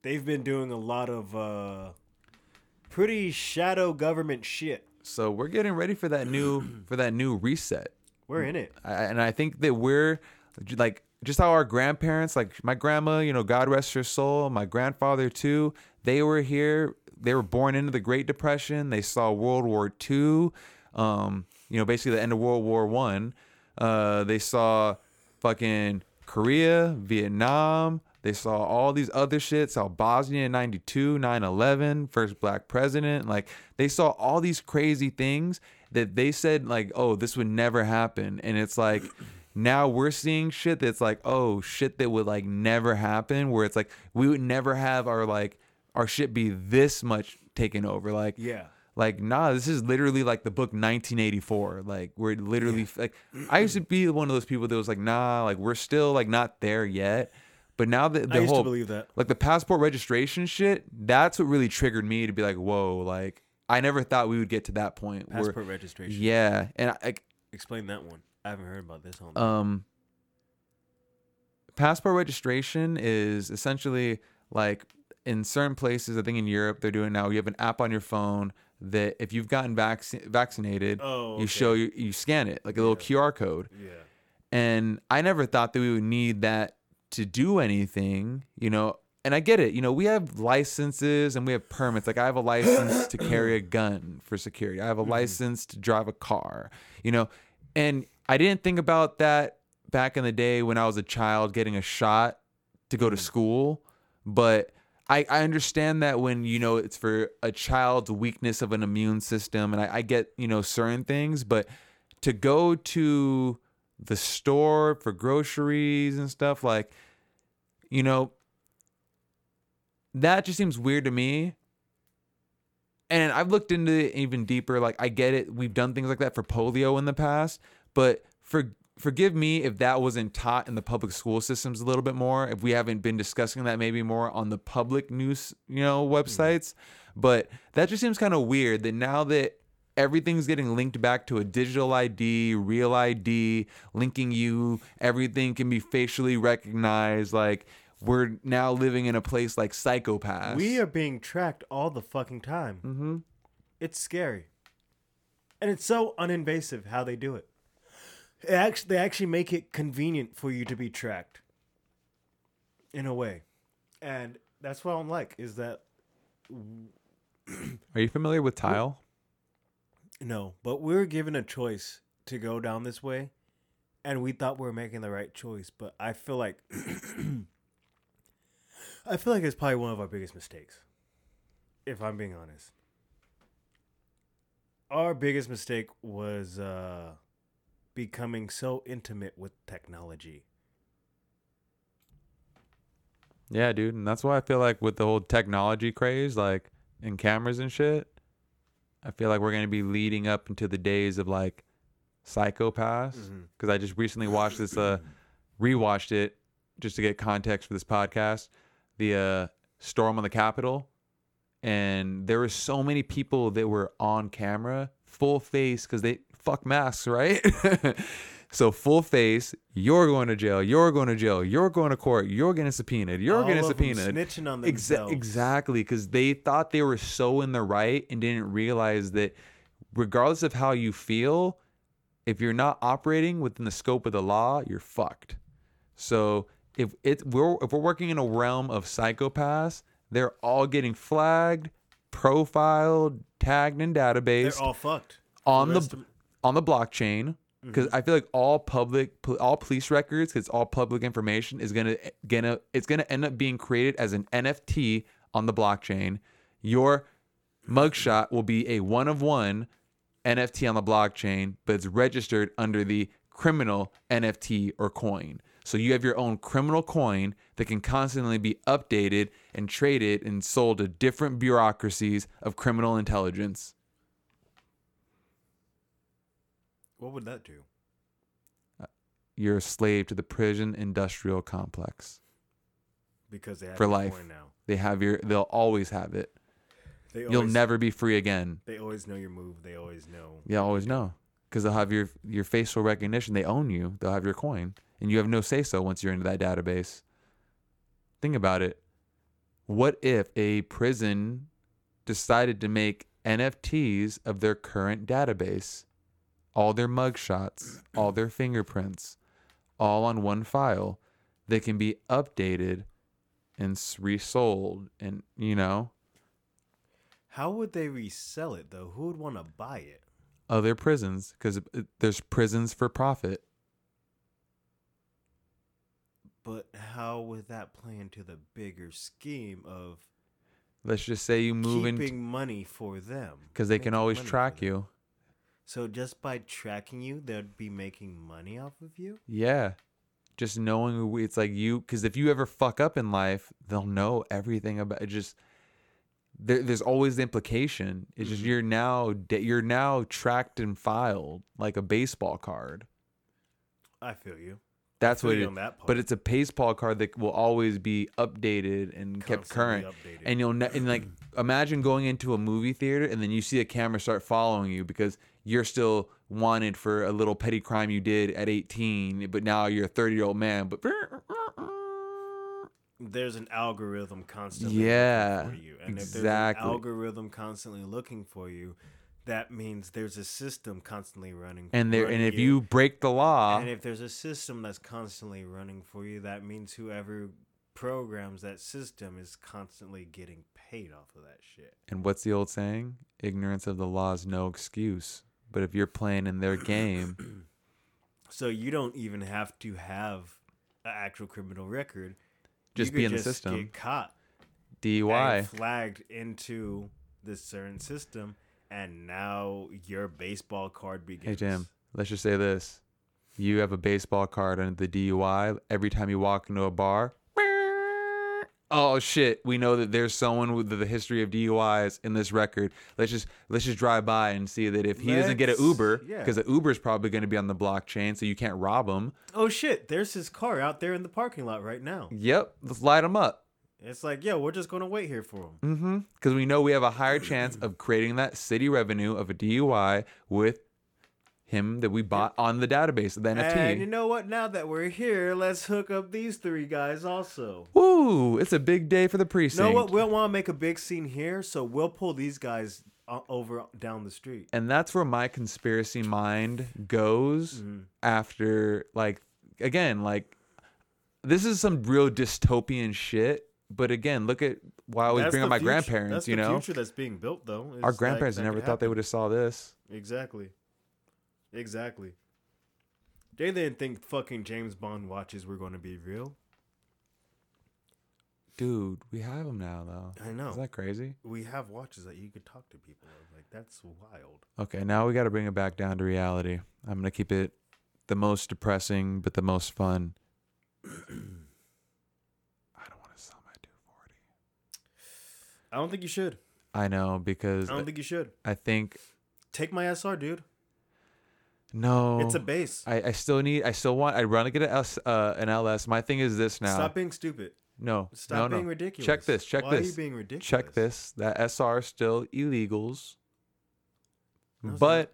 They've been doing a lot of uh pretty shadow government shit. So we're getting ready for that new for that new reset. We're in it. I, and I think that we're like just how our grandparents, like my grandma, you know, God rest her soul, my grandfather too, they were here. They were born into the Great Depression. They saw World War II, um, you know, basically the end of World War One. Uh, they saw fucking Korea, Vietnam. They saw all these other shit. Saw Bosnia in 92, 9 11, first black president. Like, they saw all these crazy things that they said, like, oh, this would never happen. And it's like, now we're seeing shit that's like, oh, shit that would like never happen. Where it's like, we would never have our, like, our shit be this much taken over. Like, Yeah. like, nah, this is literally like the book 1984. Like, we're literally like, I used to be one of those people that was like, nah, like we're still like not there yet. But now that the I used whole to believe that. like the passport registration shit, that's what really triggered me to be like, whoa, like I never thought we would get to that point. where- Passport registration. yeah, and I, like Explain that one. I haven't heard about this one. um passport registration is essentially like in certain places i think in europe they're doing now you have an app on your phone that if you've gotten vac- vaccinated Oh, you show you you scan it like a little qr code yeah. and i never thought that we would need that to do anything you know? And i get it you know we have licenses and we have permits. Like i have a license to carry a gun for security. I have a mm-hmm. license to drive a car you know? And i didn't think about that back in the day when i was a child getting a shot to go to mm. school but I, I understand that when you know it's for a child's weakness of an immune system and I, I get you know certain things but to go to the store for groceries and stuff like you know that just seems weird to me. And i've looked into it even deeper like i get it we've done things like that for polio in the past but for forgive me if that wasn't taught in the public school systems a little bit more if we haven't been discussing that maybe more on the public news you know mm-hmm. websites but that just seems kind of weird that now that everything's getting linked back to a digital ID, real ID, linking you, everything can be facially recognized. Like we're now living in a place like Psycho-Pass. We are being tracked all the fucking time. hmm It's scary. And it's so uninvasive how they do it. it actually, they actually make it convenient for you to be tracked. In a way. And that's what I'm like, is that Are you familiar with Tile? No, but we were given a choice to go down this way, and we thought we were making the right choice. But I feel like I feel like it's probably one of our biggest mistakes. If I'm being honest, our biggest mistake was uh, becoming so intimate with technology. Yeah, dude, and that's why I feel like with the whole technology craze, like in cameras and shit, I feel like we're gonna be leading up into the days of like Psycho-Pass. Because I just recently watched this, uh, rewatched it just to get context for this podcast. The uh, storm on the Capitol, and there were so many people that were on camera, full face, because they fuck masks, right? so full face, you're going to jail, you're going to jail, you're going to court, you're getting subpoenaed, you're All getting subpoenaed. snitching on Exa- themselves. exactly, because they thought they were so in the right and didn't realize that regardless of how you feel, if you're not operating within the scope of the law, you're fucked. So if it we're if we're working in a realm of Psycho-Pass, they're all getting flagged, profiled, tagged in database. They're all fucked. on the the, on the blockchain because mm-hmm. I feel like all public all police records, it's all public information, is gonna gonna it's gonna end up being created as an NFT on the blockchain. Your mugshot will be a one of one NFT on the blockchain, but it's registered under the criminal NFT or coin. So you have your own criminal coin that can constantly be updated and traded and sold to different bureaucracies of criminal intelligence. What would that do? Uh, you're a slave to the prison industrial complex. Because they have For life. now. They have your they'll always have it. They You'll always, never be free again. They always know your move. They always know. Yeah, always know. Because they'll have your your facial recognition. They own you. They'll have your coin. And you have no say so once you're into that database. Think about it. What if a prison decided to make NFTs of their current database? All their mugshots, all their fingerprints, all on one file that can be updated and resold and you know How would they resell it though? Who would want to buy it? other prisons because uh, there's prisons for profit But how would that play into the bigger scheme of Let's just say you move keeping in money for them? because they can always track you. So just by tracking you, they'd be making money off of you? Yeah. Just knowing who it's like you, because if you ever fuck up in life, they'll know everything about it. Just there, there's always the implication. It's just Mhm. you're now you're now tracked and filed like a baseball card. I feel you. That's what it. that. But it's a baseball card that will always be updated and kept current. updated. And you'll ne- and like imagine going into a movie theater and then you see a camera start following you because you're still wanted for a little petty crime you did at 18, but now you're a 30 year old man. But there's an algorithm constantly Yeah, looking for you. And if there's an algorithm constantly looking for you, that means there's a system constantly running and there and running if you break the law, and if there's a system that's constantly running for you, that means whoever programs that system is constantly getting paid off of that shit. and what's the old saying? Ignorance of the law is no excuse. But if you're playing in their game, So you don't even have to have an actual criminal record. Just be in the just system. Get caught. DUI. flagged into this certain system, and now your baseball card begins. Hey Jim, let's just say this: you have a baseball card under the DUI. Every time you walk into a bar, oh shit, we know that there's someone with the history of DUIs in this record. Let's just let's just drive by and see that if he doesn't get an Let's- Uber, yeah. because the Uber's probably going to be on the blockchain, so you can't rob him. Oh shit! There's his car out there in the parking lot right now. Yep, let's light him up. It's like, yeah, we're just gonna wait here for him. Mm-hmm. Because we know we have a higher chance of creating that city revenue of a DUI with him that we bought on the database the NFT. And you know what? Now that we're here, let's hook up these three guys also. Woo! It's a big day for the You precinct. know what? We'll want to make a big scene here, so we'll pull these guys o- over down the street. and that's where my conspiracy mind goes Mm-hmm. after like again like this is some real dystopian shit but again look at why i always That's bring up my future- grandparents that's you the know future that's being built, though. our grandparents like, never thought they would have saw this Exactly. Exactly. They didn't think fucking James Bond watches were going to be real. dude we have them now though I know. is that crazy We have watches that you could talk to people of. Like that's wild. okay now we got to bring it back down to reality i'm gonna keep it the most depressing but the most fun i don't want to sell my 240 I don't think you should. i know because I don't think you should. i think Take my SR, dude. No It's a base. I, I still need I still want I want to get an S uh, an LS. My thing is this now. Stop being stupid. no, Stop no, being no. ridiculous. Check this. Check Why this. Why are you being ridiculous? Check this. That SR is still illegals. No, but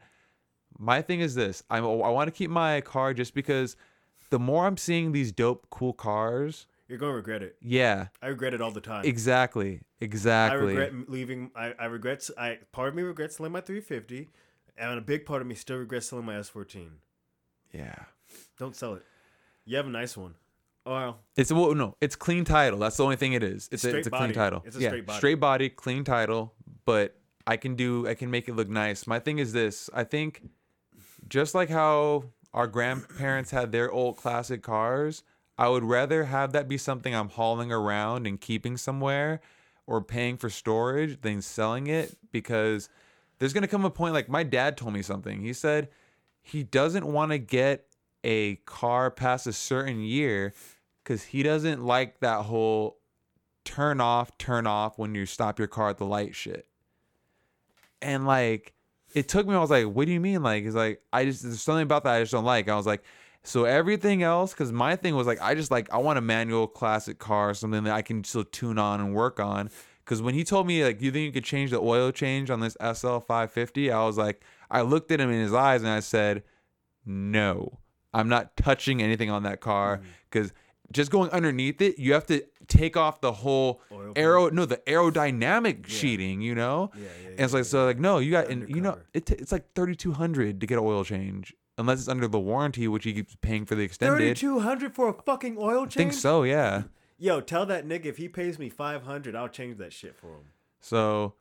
my thing is this. I'm I want to keep my car just because the more I'm seeing these dope cool cars, You're going to regret it. yeah, I regret it all the time. exactly, exactly. I regret leaving. I, I regret. I part of me regrets selling my 350, and a big part of me still regrets selling my S14. yeah. Don't sell it. You have a nice one. Oh, It's well, no, it's clean title. That's the only thing it is. It's a, it's a clean body. title. It's a yeah, straight body. straight body, clean title. But I can do, I can make it look nice. My thing is this. I think, just like how our grandparents had their old classic cars, I would rather have that be something I'm hauling around and keeping somewhere, or paying for storage than selling it because there's gonna come a point. Like my dad told me something. He said he doesn't want to get a car past a certain year because he doesn't like that whole turn off, turn off when you stop your car at the light shit. And like, it took me, I was like, what do you mean? Like, he's like, I just, there's something about that I just don't like. I was like, so everything else, because my thing was like, I just like, I want a manual classic car, something that I can still tune on and work on. Because when he told me, like, you think you could change the oil change on this SL 550, I was like, I looked at him in his eyes and I said, no, I'm not touching anything on that car mm. because just going underneath it, you have to take off the whole Oil aero, no, the aerodynamic sheeting, you know? Yeah, yeah, And it's yeah, like, so like, no, you got, and you know, it t- it's like 3200 to get an oil change unless it's under the warranty, which he keeps paying for the extended. Thirty-two hundred for a fucking oil change. I change. think so, yeah. Yo, tell that nigga if he pays me five hundred, I'll change that shit for him. So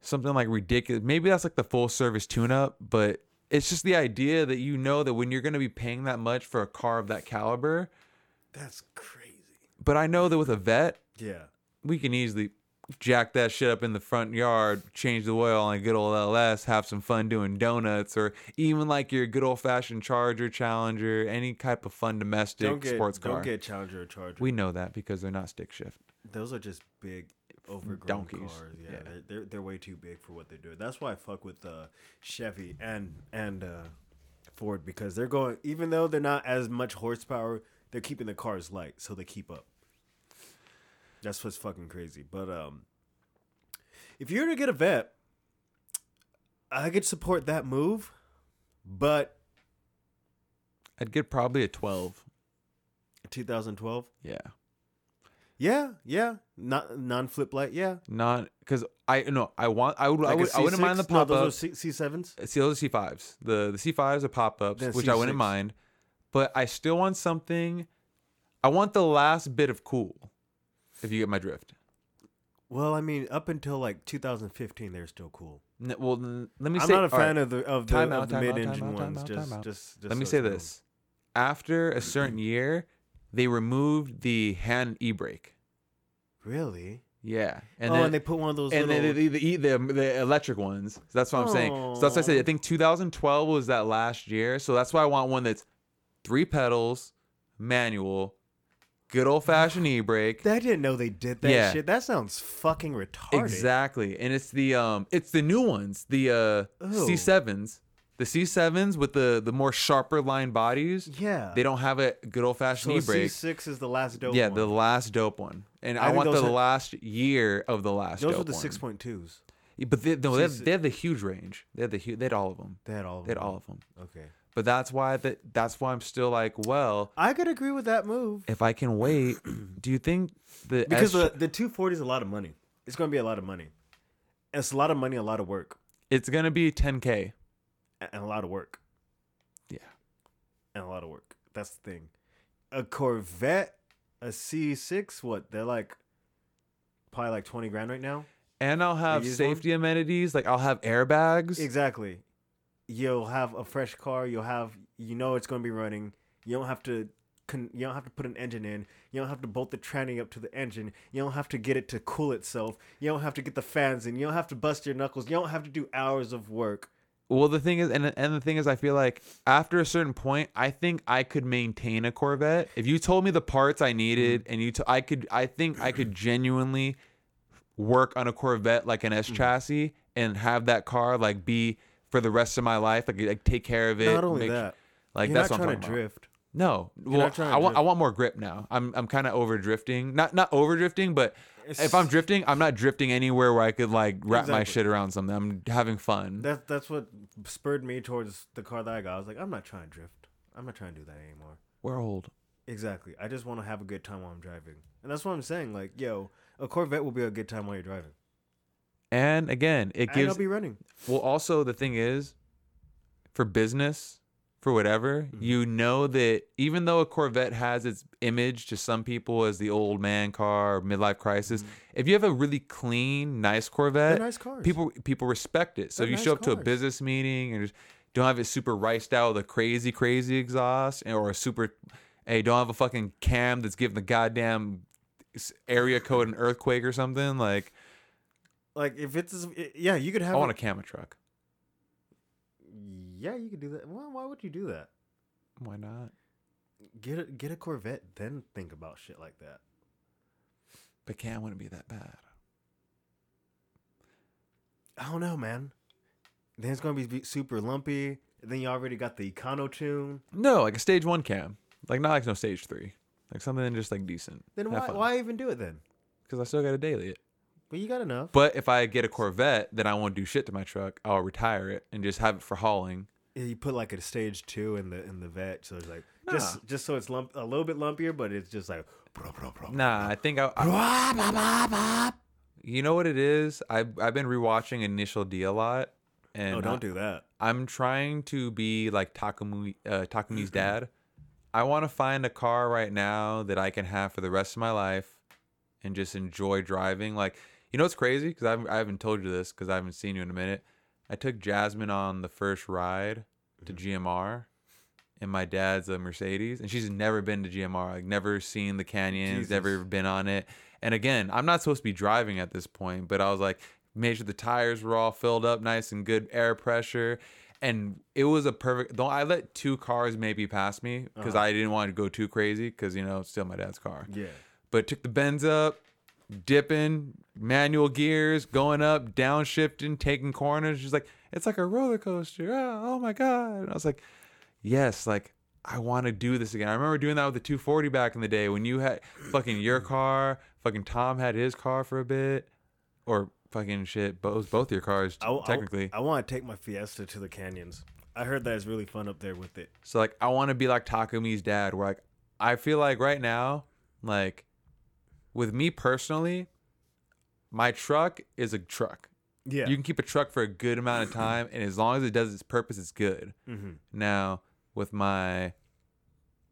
something like ridiculous. Maybe that's like the full service tune up, but it's just the idea that you know that when you're going to be paying that much for a car of that caliber, That's crazy. But I know that with a vet, Yeah. we can easily jack that shit up in the front yard, change the oil on a good old LS, have some fun doing donuts, or even like your good old fashioned Charger, Challenger, any type of fun domestic Don't get sports car. don't get Challenger or Charger. we know that because they're not stick shift. Those are just big, overgrown Donkeys. cars. Yeah, Yeah. They're, they're they're way too big for what they're doing. That's why I fuck with uh, Chevy and and uh, Ford because they're going. Even though they're not as much horsepower, they're keeping the cars light, so they keep up. That's what's fucking crazy. But um, if you're to get a vet, I could support that move, but I'd get probably a 12. 2012, Yeah. yeah, yeah, not non flip light, yeah. Not because I no I want I would I, Like a would, I wouldn't mind the C6? No, pop those are C- C7s. See those are C5s. The the C5s are pop ups, Then which I wouldn't mind. But I still want something. I want the last bit of cool. If you get my drift. Well, I mean, up until like 2015, they're still cool. N- Well, n- let me I'm say. not a all fan right, of the of the, Time of the time out, time mid-engine out, time ones. out, just, time out. just, just let me so say it's known. this. After a certain year, they removed the hand e brake. Really? Yeah, and oh, then and they put one of those. and little, then the, the, the, the, the electric ones. So that's what I'm saying. So that's why I said I think 2012 was that last year. So that's why I want one that's three pedals, manual, good old fashioned e brake. I didn't know they did that Yeah. shit. That sounds fucking retarded. Exactly, and it's the um, it's the new ones, the uh, Ooh. C7s, the C7s with the the more sharper line bodies. Yeah. They don't have a good old so fashioned e brake. C6 is the last dope Yeah, one. the last dope one, and I I, think want the those are- last year of the last. Those dope are the one. 6.2s. Yeah, But they, no, they have, they have the huge range. They have the hu- they had all of them. They had all of They had them. all of them. Okay. But that's why that that's why I'm still like, well, I could agree with that move. if I can wait, do you think the Because S- the, the 240 is a lot of money. It's going to be a lot of money. It's a lot of money, a lot of work, it's gonna be 10k? a- and a lot of work. Yeah. and a lot of work. That's the thing. A Corvette, a C6, what? They're like probably like 20 grand right now. And I'll have used one? safety amenities, like I'll have airbags. Exactly. You'll have a fresh car. You'll have, you know, it's going to be running. You don't have to. Con- you don't have to put an engine in. You don't have to bolt the tranny up to the engine. You don't have to get it to cool itself. You don't have to get the fans in. You don't have to bust your knuckles. You don't have to do hours of work. Well, the thing is, and and the thing is, I feel like after a certain point, I think I could maintain a Corvette. If you told me the parts I needed, Mm-hmm. and you, t- I could, I think I could genuinely work on a Corvette like an Mm-hmm. S chassis and have that car like be for the rest of my life. Like, like take care of it. Not only make- that, like you're that's not what I'm trying to talking about. drift. No, well, trying to I want I want more grip now. I'm I'm kind of over drifting. Not not over drifting, but if I'm drifting, I'm not drifting anywhere where I could like wrap my shit around something. I'm having fun. That's that's what spurred me towards the car that I got. I was like, I'm not trying to drift. I'm not trying to do that anymore. We're old. Exactly. I just want to have a good time while I'm driving, and that's what I'm saying. Like, yo, a Corvette will be a good time while you're driving. And again, it gives. and I'll be running. Well, also the thing is, for business, for whatever, Mm-hmm. you know that even though a Corvette has its image to some people as the old man car or midlife crisis, if you have a really clean, nice Corvette, Mm-hmm. Nice cars. people people respect it. So They're if you nice show up to a business meeting and just don't have it super riced out with a crazy, crazy exhaust or a super, hey, don't have a fucking cam that's giving the goddamn area code an earthquake or something like. Like, if it's yeah, you could have. I a- want a camera truck. Yeah, you could do that. Well, why would you do that? Why not? Get a get a Corvette, then think about shit like that. But cam wouldn't be that bad. I don't know, man. Then it's gonna be super lumpy. Then you already got the Econo tune. No, like a stage one cam, like not like no stage three, like something just like decent. Then why why even do it then? Because I still got to daily it. But you got enough. But if I get a Corvette, then I won't do shit to my truck. I'll retire it and just have it for hauling. Yeah, you put like a stage two in the in the vet, so it's like Nah. just just so it's lump a little bit lumpier, but it's just like bro, bro, bro. Nah, I think I. I you know what it is? I've I've been rewatching Initial D a lot, and Oh, don't do that. I'm trying to be like Takumi, uh, Takumi's dad. I want to find a car right now that I can have for the rest of my life and just enjoy driving. Like, you know what's crazy? Because I haven't, I haven't told you this because I haven't seen you in a minute. I took Jasmine on the first ride to GMR, and my dad's a Mercedes, and she's never been to GMR, like never seen the canyons, Jesus. never been on it. And again, I'm not supposed to be driving at this point, but I was like, made sure the tires were all filled up, nice and good air pressure. And it was a perfect. Though I let two cars maybe pass me because Uh-huh. I didn't want to go too crazy because you know it's still my dad's car. Yeah. But took the bends up, dipping, manual gears, going up, downshifting, taking corners. She's like, it's like a roller coaster. Oh, oh my god! And I was like, yes, like I want to do this again. I remember doing that with the 240 back in the day when you had fucking your car, fucking Tom had his car for a bit, or fucking shit, both both your cars I, technically. I, want to take my Fiesta to the canyons. I heard that it's really fun up there with it. So like I want to be like Takumi's dad, where like I feel like right now, like with me personally, my truck is a truck. Yeah. You can keep a truck for a good amount of time, and as long as it does its purpose, it's good. hmm Now with my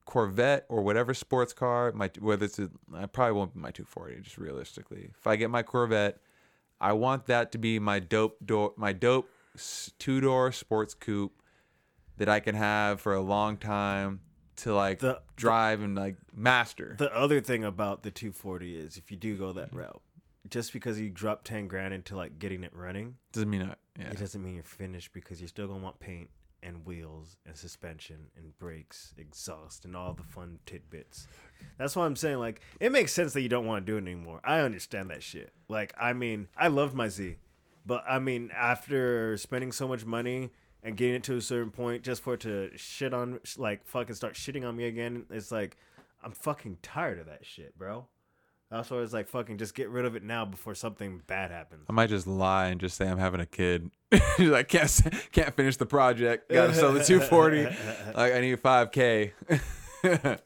Corvette or whatever sports car, my whether it's a, I probably won't be my 240. Just realistically, if I get my Corvette, I want that to be my dope door, my dope two door sports coupe that I can have for a long time to like The- drive and like master. The other thing about the 240 is if you do go that route, just because you drop 10 grand into like getting it running, Doesn't mean I, yeah. it doesn't mean you're finished because you're still gonna want paint and wheels and suspension and brakes, exhaust, and all the fun tidbits. That's why I'm saying like it makes sense that you don't want to do it anymore. I understand that shit. Like I mean, I loved my Z, but I mean after spending so much money and getting it to a certain point just for it to shit on like fucking start shitting on me again, it's like I'm fucking tired of that shit, bro. That's why it's like fucking just get rid of it now before something bad happens. I might just lie and just say I'm having a kid. I can't can't finish the project. Got to sell the 240. like I need 5k.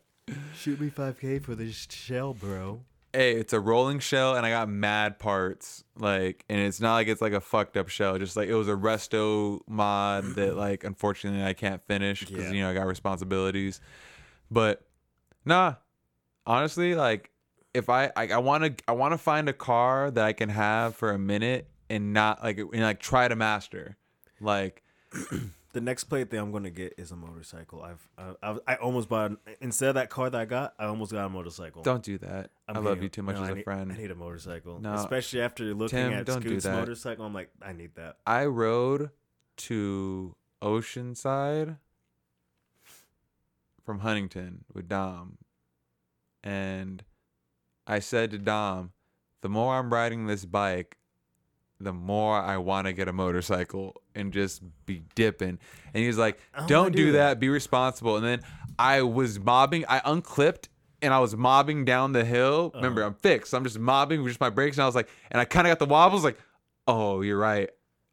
Shoot me 5k for this shell, bro. Hey, it's a rolling shell and I got mad parts. Like and it's not like it's like a fucked up shell. Just like it was a resto mod that like unfortunately I can't finish because Yeah. you know I got responsibilities. But nah, honestly, like if I I, I want to I want to find a car that I can have for a minute and not like and like try to master. Like The next plaything I'm gonna get is a motorcycle. I've I, I, I almost bought instead of that car that I got, I almost got a motorcycle. don't do that. I'm I love you too much no, as I a need- friend. I need a motorcycle, No. especially after looking Tim, at don't do Scoot's that. motorcycle. I'm like, I need that. I rode to Oceanside from Huntington with Dom. And I said to Dom, the more I'm riding this bike, the more I want to get a motorcycle and just be dipping. And he was like, don't do, do that. that. Be responsible. And then I was mobbing, I unclipped and I was mobbing down the hill. Remember, Uh-huh. I'm fixed. I'm just mobbing with just my brakes. And I was like, and I kind of got the wobbles like, oh, you're right.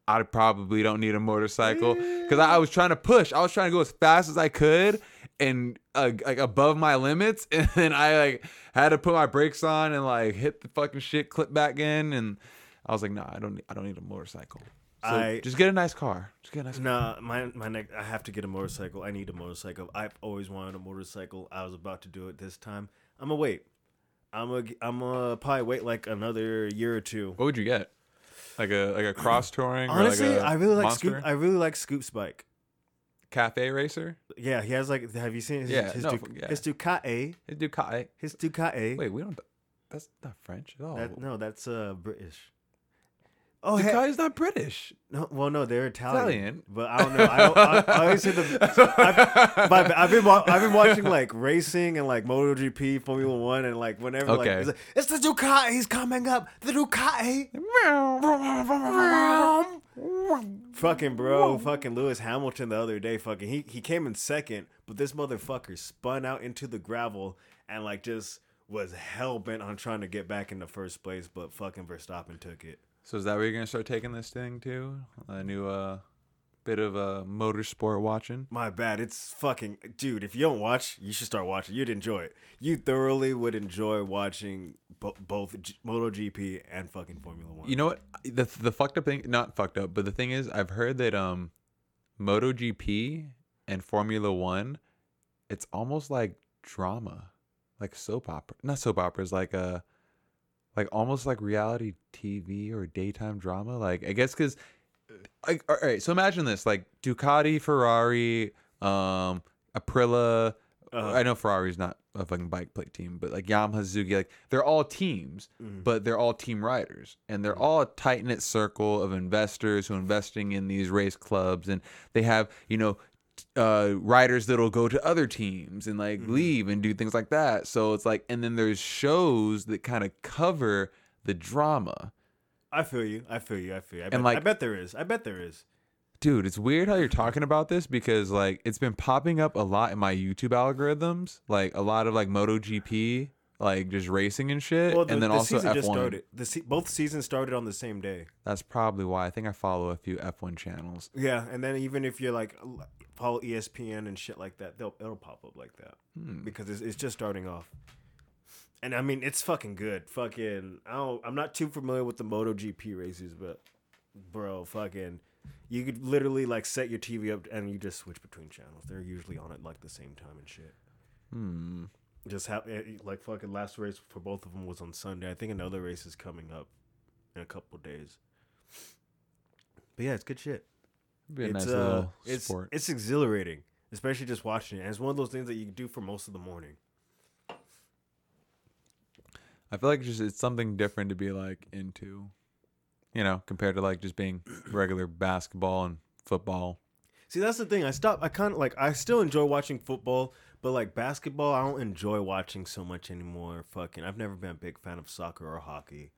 I probably don't need a motorcycle because I, I was trying to push. I was trying to go as fast as I could and uh, like above my limits, and then I like had to put my brakes on and like hit the fucking shit, clip back in, and I was like, nah, I don't, I don't need a motorcycle. So I- just get a nice car. Just get a nice. Nah, my my neck. I have to get a motorcycle. I need a motorcycle. I've always wanted a motorcycle. I was about to do it this time. I'm gonna wait. I'm gonna I'm gonna probably wait like another year or two. What would you get? Like a like a cross touring? Honestly, or like a I really like monster? Scoop. I really like Scoop's bike. cafe racer. Yeah, he has like. Have you seen his Yeah, his, no, Duc- yeah. his Ducati? Hey, Ducati. His Ducati. Wait, we don't. That's not French at all. That, no, that's uh British. Oh, the hey, Ducati's not British. no, well, no, they're Italian. Italian. But I don't know. I, don't, I, I always the. I've, I've been I've been watching like racing and like MotoGP, Formula One, and like whenever like it's, like it's the Ducati, he's coming up, the Ducati. Fucking bro, fucking Lewis Hamilton the other day, fucking he he came in second, but this motherfucker spun out into the gravel and like just was hell bent on trying to get back in the first place, but fucking Verstappen took it. So is that where you're gonna start taking this thing too? A new uh bit of uh motorsport watching. My bad. It's fucking dude. If you don't watch, you should start watching. You'd enjoy it. You thoroughly would enjoy watching bo- both G- MotoGP and fucking Formula One. You know what? The the fucked up thing, not fucked up, but the thing is, I've heard that um, MotoGP and Formula One, it's almost like drama, like soap opera. Not soap operas, like uh like almost like reality TV or daytime drama. Like I guess because, like, all right. So imagine this: like Ducati, Ferrari, um, Aprilia. Uh-huh. I know Ferrari's not a fucking bike plate team, but like Yamaha, Suzuki, like they're all teams, Mm-hmm. but they're all team riders, and they're all a tight knit circle of investors who are investing in these race clubs, and they have you know uh riders that'll go to other teams and like Mm-hmm. leave and do things like that. So it's like, and then there's shows that kind of cover the drama. I feel you. I feel you. I feel you. I, And, bet, like- I bet there is. I bet there is. Dude, it's weird how you're talking about this because like it's been popping up a lot in my YouTube algorithms, like a lot of like MotoGP, like just racing and shit, Well, the, and then the also season F1. just started. The se- both seasons started on the same day. That's probably why I think I follow a few F1 channels. Yeah, and then even if you're like follow ESPN and shit like that, they'll it'll pop up like that Hmm. because it's, it's just starting off. And I mean, it's fucking good. Fucking, I don't. I'm not too familiar with the MotoGP races, but bro, fucking, you could literally like set your TV up and you just switch between channels. They're usually on at like the same time and shit. Hmm. Just have like fucking last race for both of them was on Sunday. I think another race is coming up in a couple days. But yeah, it's good shit. Be a it's nice uh, little it's sport. it's exhilarating, especially just watching it. And it's one of those things that you can do for most of the morning. I feel like just it's something different to be like into, you know, compared to like just being regular basketball and football. See, that's the thing. I stop. I kind of like. I still enjoy watching football, but like basketball, I don't enjoy watching so much anymore. Fucking, I've never been a big fan of soccer or hockey.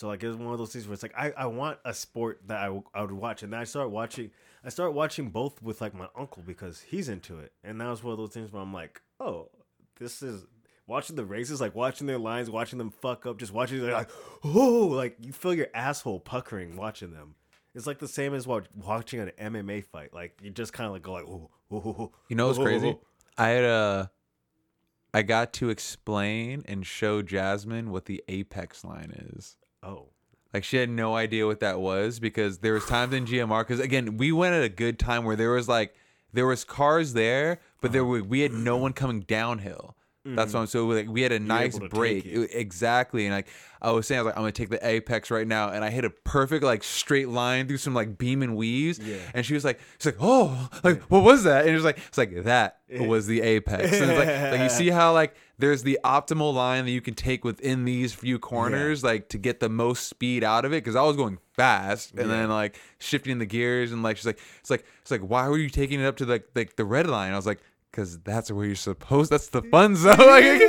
So like, it's one of those things where it's like I, I want a sport that I, w- I would watch, and then I start watching. I start watching both with like my uncle because he's into it, and that was one of those things where I'm like, oh, this is watching the races, like watching their lines, watching them fuck up, just watching. Like, oh, like you feel your asshole puckering watching them. It's like the same as wa- watching an MMA fight. Like you just kind of like go like, oh, oh, oh, oh, You know what's oh, oh, crazy? oh. I had a, I got to explain and show Jasmine what the apex line is. Oh, Like she had no idea what that was because there was times in GMR because again we went at a good time where there was like there was cars there, but there uh-huh. were we had no one coming downhill. That's what I'm mm-hmm. so like we had a nice able to break. it. Exactly, and like I was saying, I was like I'm gonna take the apex right now, and I hit a perfect like straight line through some like beam and weaves, Yeah. and she was like she's like oh like what was that? And it was like it's like that was the apex, and it's like like you see how like there's the optimal line that you can take within these few corners like to get the most speed out of it because I was going fast and then like shifting the gears and like she's like it's like it's like why were you taking it up to like like the red line? I was like because that's where you're supposed that's the fun zone like,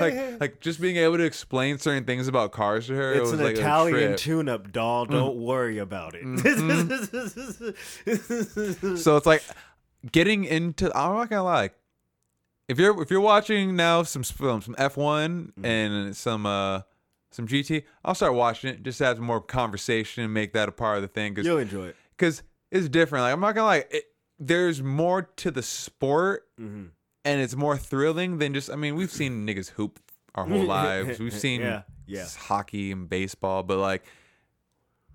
like like just being able to explain certain things about cars to her it it's was an like Italian. Mm. tune-up, doll. Don't worry about it. Mm-hmm. so it's like getting into I'm not gonna lie if you're if you're watching now some film some F1 Mm-hmm. and some uh some GT I'll start watching it just to have more conversation and make that a part of the thing because You'll enjoy it. because it's different. Like I'm not gonna lie, it, there's more to the sport, Mhm. and it's more thrilling than just. I mean, we've seen niggas hoop our whole lives. We've seen Yeah, yeah. hockey and baseball, but like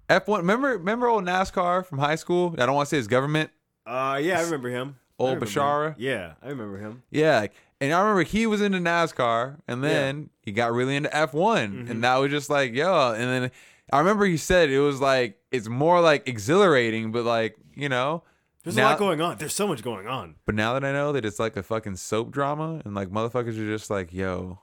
F1. Remember, remember old NASCAR from high school? I don't want to say his government. Uh, yeah, I remember him. Old remember him. Bashara? Yeah, I remember him. Yeah, like, and I remember he was into NASCAR, and then he got really into F1, Mm-hmm. and that was just like, yo. And then I remember he said it was like it's more like exhilarating, but like you know. There's now- a lot going on. There's so much going on. But now that I know that it's like a fucking soap drama and like motherfuckers are just like, yo,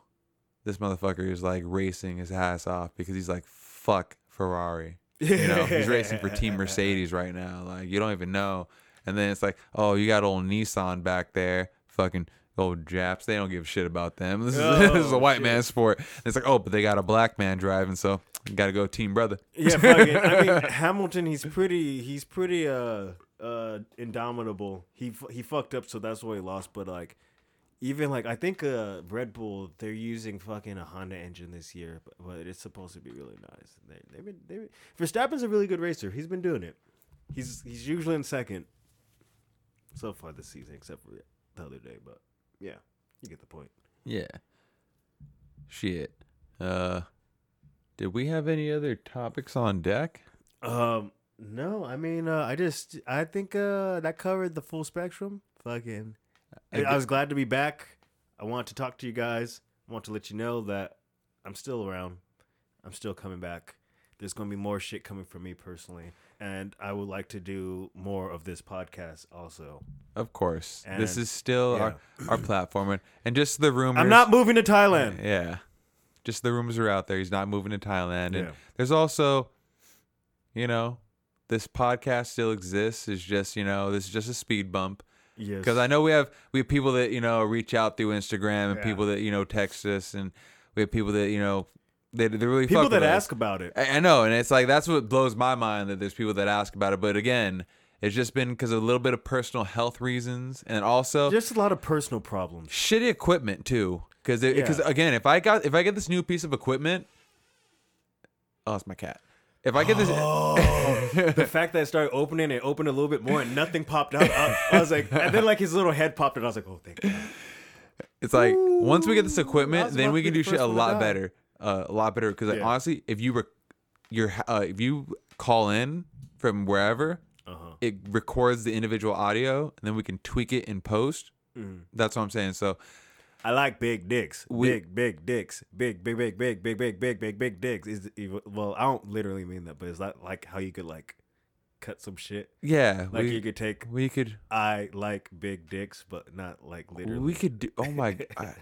this motherfucker is like racing his ass off because he's like, fuck Ferrari. You know, he's racing for Team Mercedes right now. Like, you don't even know. And then it's like, oh, you got old Nissan back there. Fucking old Japs. They don't give a shit about them. This is, this is a Oh, white shit. man sport. And it's like, oh, but they got a black man driving. So you got to go Team Brother. Yeah, fucking, I mean Hamilton. He's pretty. He's pretty. Uh, uh, indomitable. He he fucked up, so that's why he lost. But like, even like I think uh Red Bull they're using fucking a Honda engine this year, but, but it's supposed to be really nice. They they've been they Verstappen's a really good racer. He's been doing it. He's he's usually in second so far this season, except for the other day. But yeah, you get the point. Yeah. Shit. Uh, did we have any other topics on deck? Um, no, I mean, uh, I just, I think uh, that covered the full spectrum. Fucking, I I, was glad to be back. I want to talk to you guys. I want to let you know that I'm still around. I'm still coming back. there's gonna be more shit coming from me personally, and I would like to do more of this podcast also. Of course, this is still our our platform, and, and just the rumors. I'm not moving to Thailand. Yeah, just the rumors are out there. He's not moving to Thailand, and Yeah. there's also, you know, this podcast still exists. It's just you know this is just a speed bump. Yes. because I know we have we have people that you know reach out through Instagram and Yeah. people that you know text us and we have people that you know they they really People that with us. ask about it. I, I know, and it's like that's what blows my mind that there's people that ask about it. But again, it's just been because of a little bit of personal health reasons and also Just a lot of personal problems. shitty equipment too. Because because Yeah. again, if I got if I get this new piece of equipment, oh, it's my cat. If I get this, Oh, the fact that it started opening and opened a little bit more and nothing popped out, I, I was like, and then like his little head popped, and I was like, oh, thank God. It's like once we get this equipment, then we can do shit a first one to lot better, uh, a lot better. Because like Yeah. honestly, if you rec- your uh, if you call in from wherever, Uh-huh. it records the individual audio, and then we can tweak it in post. Mm. That's what I'm saying. So I like big dicks. We- big, big dicks. Big, big, big, big, big, big, big, big, big dicks. Is well, I don't literally mean that, but it's not like how you could like cut some shit. yeah, Like we you could take we could I like big dicks, but not like literally. we could do. Oh my, I,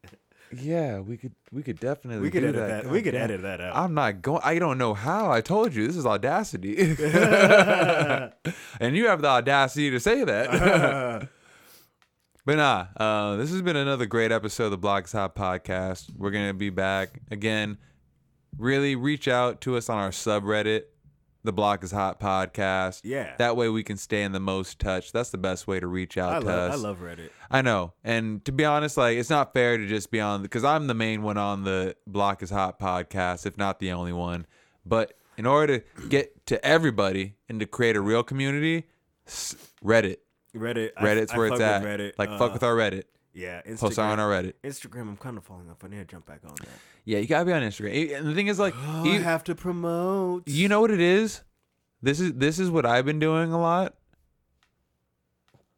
yeah, we could we could definitely we could do edit that. that. We could edit that out. I'm not going. I don't know how. I told you this is audacity, and you have the audacity to say that. But nah, uh, this has been another great episode of the Block is Hot podcast. We're gonna be back again. Really reach out to us on our subreddit, the Block is Hot podcast. Yeah. That way we can stay in the most touch. That's the best way to reach out I to love, us. I love Reddit. I know. And to be honest, like it's not fair to just be on because I'm the main one on the Block is Hot podcast, if not the only one. But in order to get to everybody and to create a real community, Reddit. Reddit. I- Reddit's I where fuck it's at. Reddit. Like fuck Uh, with our Reddit. Yeah, Instagram. Post on our Reddit. Instagram, I'm kind of falling off. I need to jump back on that. Yeah, you gotta be on Instagram. And the thing is, like, Oh, you, I have to promote. you know what it is. This is this is what I've been doing a lot.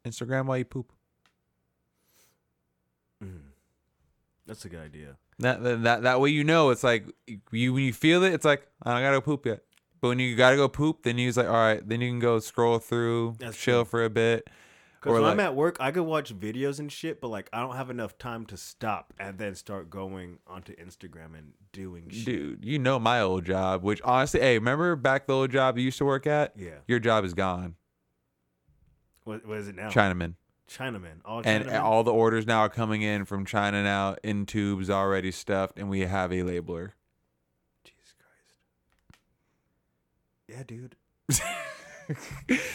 Instagram while you poop. Mm. That's a good idea. That, that that that way you know it's like you when you feel it, it's like I don't gotta go poop yet. But when you gotta go poop, then you's like, all right, then you can go scroll through, That's chill true. for a bit. Because when I'm at work, I could watch videos and shit, but like I don't have enough time to stop and then start going onto Instagram and doing shit. Dude, you know my old job, which honestly, hey, remember back the old job you used to work at? Yeah. Your job is gone. What, what is it now? Chinaman. Chinaman. All And all the orders now are coming in from China now in tubes already stuffed, and we have a labeler. Jesus Christ. Yeah, dude.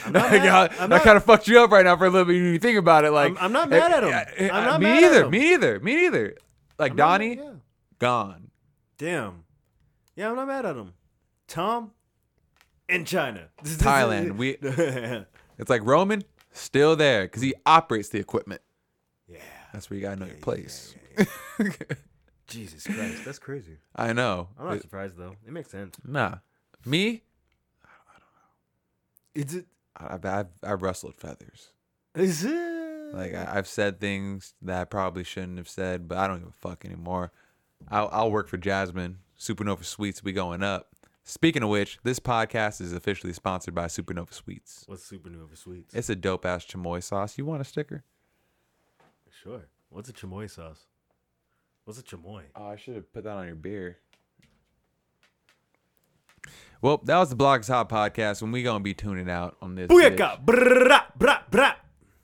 I'm not that mad- got- I'm that kind of fucked you up right now for a little bit. when You think about it, like I'm- I'm not mad at him. eh, eh, I'm not me mad at neither. him. Me neither. Me neither. Like I'm Donnie, mad- yeah. gone. Damn. Yeah, I'm not mad at him. Tom in China. Thailand, we- It's like Roman still there because he operates the equipment. Yeah. That's where you gotta know your place. Jesus Christ. That's crazy. I know. I'm not It- surprised though. It makes sense. nah, me, Is it I've, I've I've rustled feathers. is it Like I, I've said things that I probably shouldn't have said, but I don't give a fuck anymore. I'll, I'll work for Jasmine. Supernova Sweets will be going up. Speaking of which, this podcast is officially sponsored by Supernova Sweets. What's Supernova Sweets? It's a dope ass chamoy sauce. You want a sticker? Sure. What's a chamoy sauce? What's a chamoy? Oh, I should have put that on your beer. Well, that was the Block's Hot podcast, and we gonna be tuning out on this. Booyaka! Brah, brah, brah.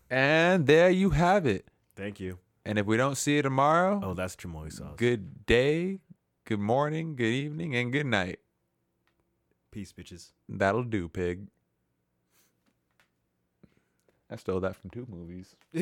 And there you have it. Thank you. And if we don't see you tomorrow, Oh, that's chamoy sauce. good day, good morning, good evening, and good night. Peace, bitches. That'll do, pig. I stole that from two movies.